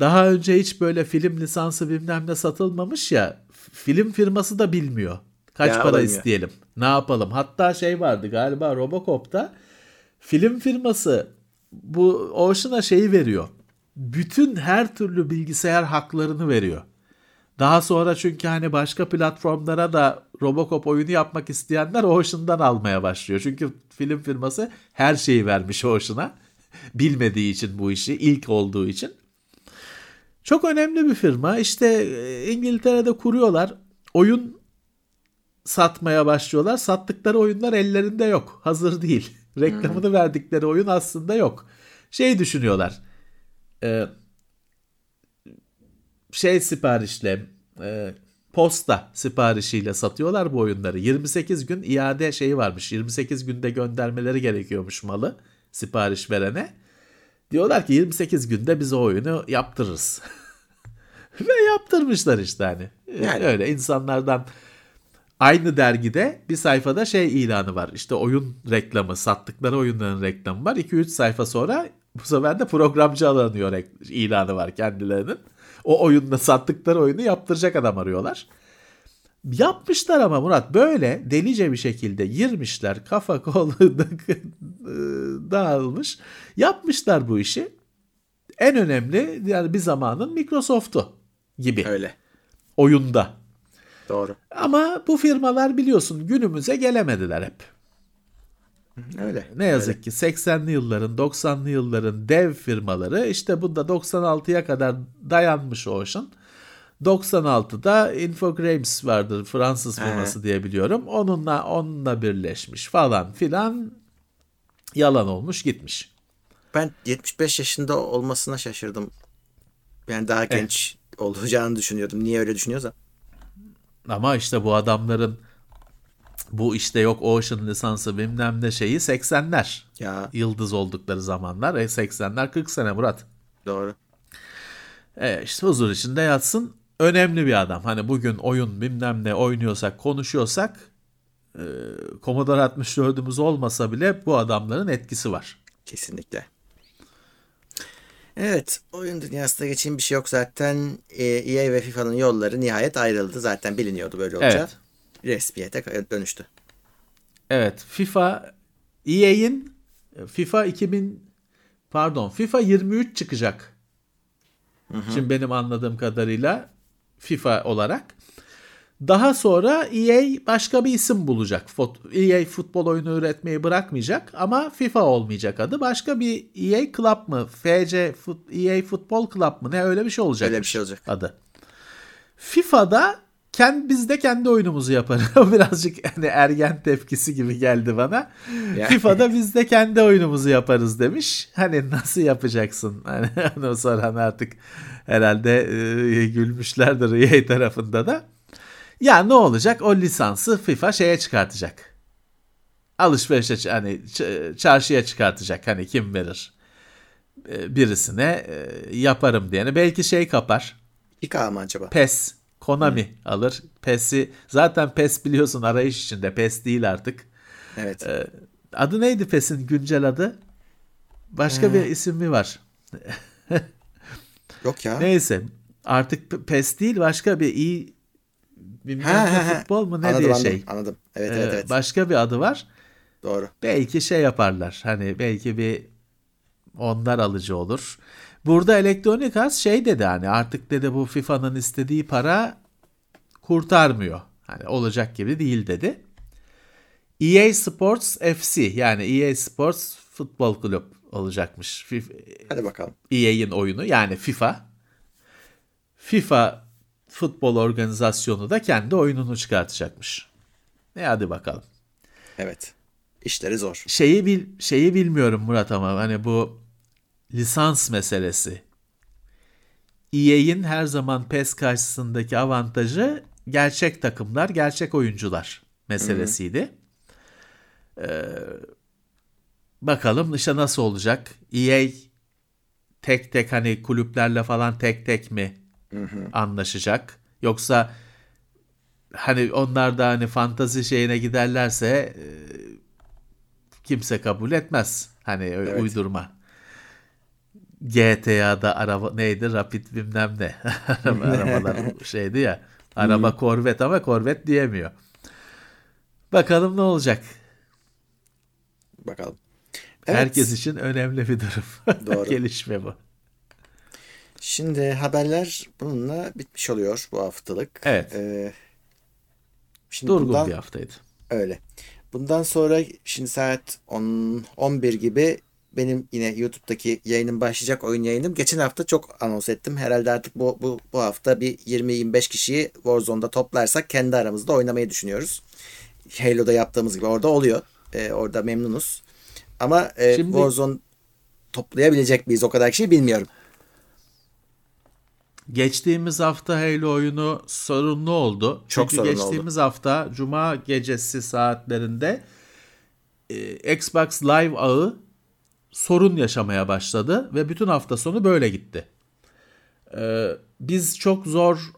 Daha önce hiç böyle film lisansı bilmem ne satılmamış ya. Film firması da bilmiyor. Kaç Ya, para alamıyor. isteyelim? Ne yapalım? Hatta şey vardı galiba Robocop'ta film firması bu Ocean'a şeyi veriyor. Bütün her türlü bilgisayar haklarını veriyor. Daha sonra çünkü hani başka platformlara da Robocop oyunu yapmak isteyenler Ocean'dan almaya başlıyor. Çünkü film firması her şeyi vermiş Ocean'a. <laughs> Bilmediği için bu işi, ilk olduğu için. Çok önemli bir firma. İşte e, İngiltere'de kuruyorlar. Oyun satmaya başlıyorlar. Sattıkları oyunlar ellerinde yok. Hazır değil. <laughs> Reklamını verdikleri oyun aslında yok. Şey düşünüyorlar. E, şey siparişle e, posta siparişiyle satıyorlar bu oyunları. 28 gün iade şeyi varmış. 28 günde göndermeleri gerekiyormuş malı sipariş verene. Diyorlar ki 28 günde biz o oyunu yaptırırız. <laughs> Ve yaptırmışlar işte hani. Yani. Öyle insanlardan aynı dergide bir sayfada şey ilanı var. İşte oyun reklamı, sattıkları oyunların reklamı var. 2-3 sayfa sonra bu sefer de programcı aranıyor ilanı var kendilerinin. O oyunla sattıkları oyunu yaptıracak adam arıyorlar. Yapmışlar ama Murat böyle delice bir şekilde girmişler kafa <laughs> kolu dağılmış yapmışlar bu işi. En önemli yani bir zamanın Microsoft'u gibi Öyle. oyunda. Doğru. Ama bu firmalar biliyorsun günümüze gelemediler hep. Öyle. Ne yazık ki 80'li yılların 90'lı yılların dev firmaları işte bunda 96'ya kadar dayanmış Ocean. 96'da Infogrames vardır Fransız firması diye biliyorum. Onunla onunla birleşmiş falan filan yalan olmuş gitmiş. Ben 75 yaşında olmasına şaşırdım. Yani daha genç olacağını düşünüyordum. Niye öyle düşünüyorsa? Ama işte bu adamların bu işte yok Ocean lisansı bilmem ne şeyi 80'ler. Ya Yıldız oldukları zamanlar. E 80'ler 40 sene Murat. doğru. E işte huzur içinde yatsın. Önemli bir adam. Hani bugün oyun bilmem ne oynuyorsak, konuşuyorsak e, Commodore 64'ümüz olmasa bile bu adamların etkisi var. Kesinlikle. Evet, oyun dünyasında geçeyim bir şey yok zaten. Ee, EA ve FIFA'nın yolları nihayet ayrıldı. Zaten biliniyordu böyle olacağı. Evet. Resmiyete dönüştü. Evet, FIFA EA'in FIFA 2000 pardon FIFA 23 çıkacak. Şimdi benim anladığım kadarıyla FIFA olarak. Daha sonra EA başka bir isim bulacak. EA futbol oyunu üretmeyi bırakmayacak ama FIFA olmayacak adı. Başka bir EA Club mı? FC EA Futbol Club mı? Ne öyle bir şey olacak. Öyle bir şey olacak. Adı. FIFA'da kendi, biz de kendi oyunumuzu yaparız. <laughs> Birazcık hani ergen tepkisi gibi geldi bana. Ya. FIFA'da biz de kendi oyunumuzu yaparız demiş. Hani nasıl yapacaksın? <laughs> Hani onu soran artık herhalde e, gülmüşlerdir <laughs> EA tarafında da. Ya ne olacak? O lisansı FIFA şeye çıkartacak. Alışverişe hani çarşıya çıkartacak. Hani kim verir? E, birisine e, yaparım diyene. Belki şey kapar. İK mı acaba? PES, Konami alır. PES'i zaten PES biliyorsun arayış içinde. PES değil artık. Evet. Ee, Adı neydi PES'in güncel adı? Başka bir isim mi var? <laughs> Yok ya. Neyse. Artık PES değil başka bir iyi bilmem ne futbol mu ne anladım, diye anladım, şey. Anladım. Evet Ee, evet evet. Başka bir adı var. Doğru. Belki şey yaparlar. Hani belki bir onlar alıcı olur. Burada Electronic Arts şey dedi hani artık dedi bu FIFA'nın istediği para kurtarmıyor. Hani olacak gibi değil dedi. EA Sports FC yani EA Sports Futbol Kulüp olacakmış. Hadi bakalım. EA'in oyunu yani FIFA. FIFA futbol organizasyonu da kendi oyununu çıkartacakmış. Ne hadi bakalım. Evet. İşleri zor. Şeyi bil şeyi bilmiyorum Murat ama hani bu lisans meselesi. EA'in her zaman PES karşısındaki avantajı gerçek takımlar, gerçek oyuncular meselesiydi. Ee, bakalım işte nasıl olacak? EA tek tek hani kulüplerle falan tek tek mi anlaşacak? Yoksa hani onlar da hani fantazi şeyine giderlerse e, kimse kabul etmez. Hani Evet. uydurma. GTA'da araba neydi? Rapid bilmem ne. <laughs> Araba, arabalar <laughs> şeydi ya. Araba korvet ama korvet diyemiyor. Bakalım ne olacak. Bakalım. Evet. Herkes için önemli bir durum. <laughs> Doğru. Gelişme bu. Şimdi haberler bununla bitmiş oluyor bu haftalık. Evet. Ee, şimdi Durgun bundan, bir haftaydı. Öyle. Bundan sonra şimdi saat 10, 11 gibi benim yine YouTube'daki yayınım başlayacak oyun yayınım. Geçen hafta çok anons ettim. Herhalde artık bu, bu, bu hafta bir 20-25 kişiyi Warzone'da toplarsak kendi aramızda oynamayı düşünüyoruz. Halo'da yaptığımız gibi orada oluyor. Ee, orada memnunuz. Ama e, Şimdi- Warzone toplayabilecek miyiz o kadar kişiyi bilmiyorum. Geçtiğimiz hafta Halo oyunu sorunlu oldu. Çok Çünkü sorunlu geçtiğimiz hafta Cuma gecesi saatlerinde e, Xbox Live ağı sorun yaşamaya başladı ve bütün hafta sonu böyle gitti. Ee, biz çok zor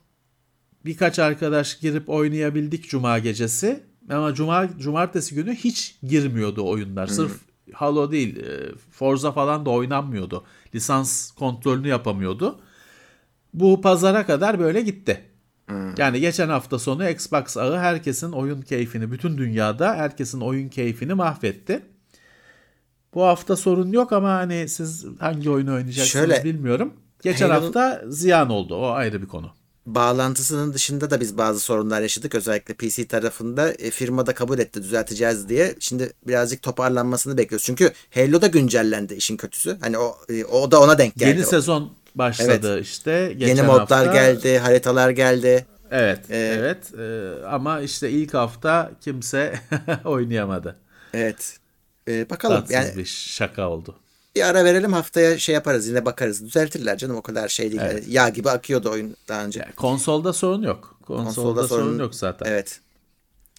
birkaç arkadaş girip oynayabildik Cuma gecesi ama Cuma cumartesi günü hiç girmiyordu oyunlar. Sırf Halo değil, e, Forza falan da oynanmıyordu. Lisans kontrolünü yapamıyordu. Bu pazara kadar böyle gitti. Yani geçen hafta sonu Xbox ağı herkesin oyun keyfini, bütün dünyada herkesin oyun keyfini mahvetti. Bu hafta sorun yok ama hani siz hangi oyunu oynayacaksınız Şöyle, bilmiyorum. Geçen Halo'nun- hafta ziyan oldu. O ayrı bir konu. Bağlantısının dışında da biz bazı sorunlar yaşadık. Özellikle PC tarafında e, firmada kabul etti düzelteceğiz diye. Şimdi birazcık toparlanmasını bekliyoruz. Çünkü Halo da güncellendi işin kötüsü. Hani o e, o da ona denk geldi. Yeni sezon başladı işte. Geçen Yeni modlar hafta. geldi, haritalar geldi. Evet, Ee, evet. Ee, ama işte ilk hafta kimse <laughs> oynayamadı. Evet. E, bakalım Tatsız yani bir şaka oldu. bir ara verelim haftaya şey yaparız yine bakarız. Düzeltirler canım o kadar şey değil. Yani yağ gibi akıyordu oyun daha önce. Yani konsolda sorun yok. Konsolda, sorun, yok zaten. Evet.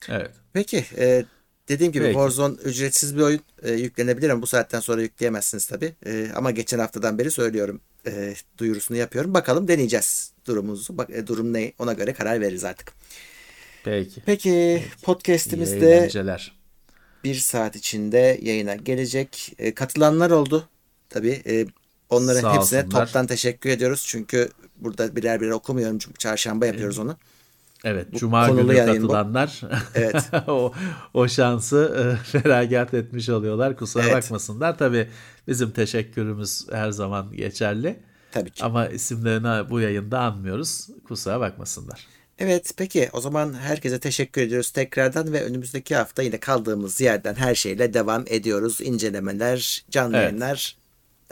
Evet. Peki e, dediğim gibi Peki. Warzone ücretsiz bir oyun e, yüklenebilir ama bu saatten sonra yükleyemezsiniz tabii. E, ama geçen haftadan beri söylüyorum e, duyurusunu yapıyorum. Bakalım deneyeceğiz durumumuzu. Bak, e, durum ne ona göre karar veririz artık. Peki. Peki İyi podcast'imizde. Bir saat içinde yayına gelecek. E, katılanlar oldu. Tabii e, onların Sağ hepsine olsunlar. toptan teşekkür ediyoruz. Çünkü burada birer birer okumuyorum. Çünkü çarşamba yapıyoruz onu. Evet, Cuma konulu günü bu. katılanlar <laughs> Evet. o, o şansı e, <laughs> feragat etmiş oluyorlar. Kusura Evet. bakmasınlar. Tabii bizim teşekkürümüz her zaman geçerli. Tabii ki. Ama isimlerini bu yayında anmıyoruz. Kusura bakmasınlar. Evet peki o zaman herkese teşekkür ediyoruz tekrardan ve önümüzdeki hafta yine kaldığımız yerden her şeyle devam ediyoruz. İncelemeler, canlı Evet. yayınlar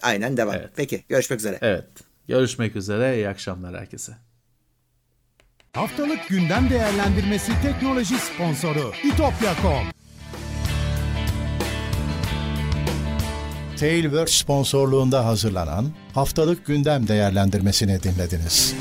aynen devam. Evet. Peki görüşmek üzere. Evet. Görüşmek üzere. İyi akşamlar herkese. Haftalık gündem değerlendirmesi teknoloji sponsoru itopya.com. Tailwords sponsorluğunda hazırlanan haftalık gündem değerlendirmesini dinlediniz.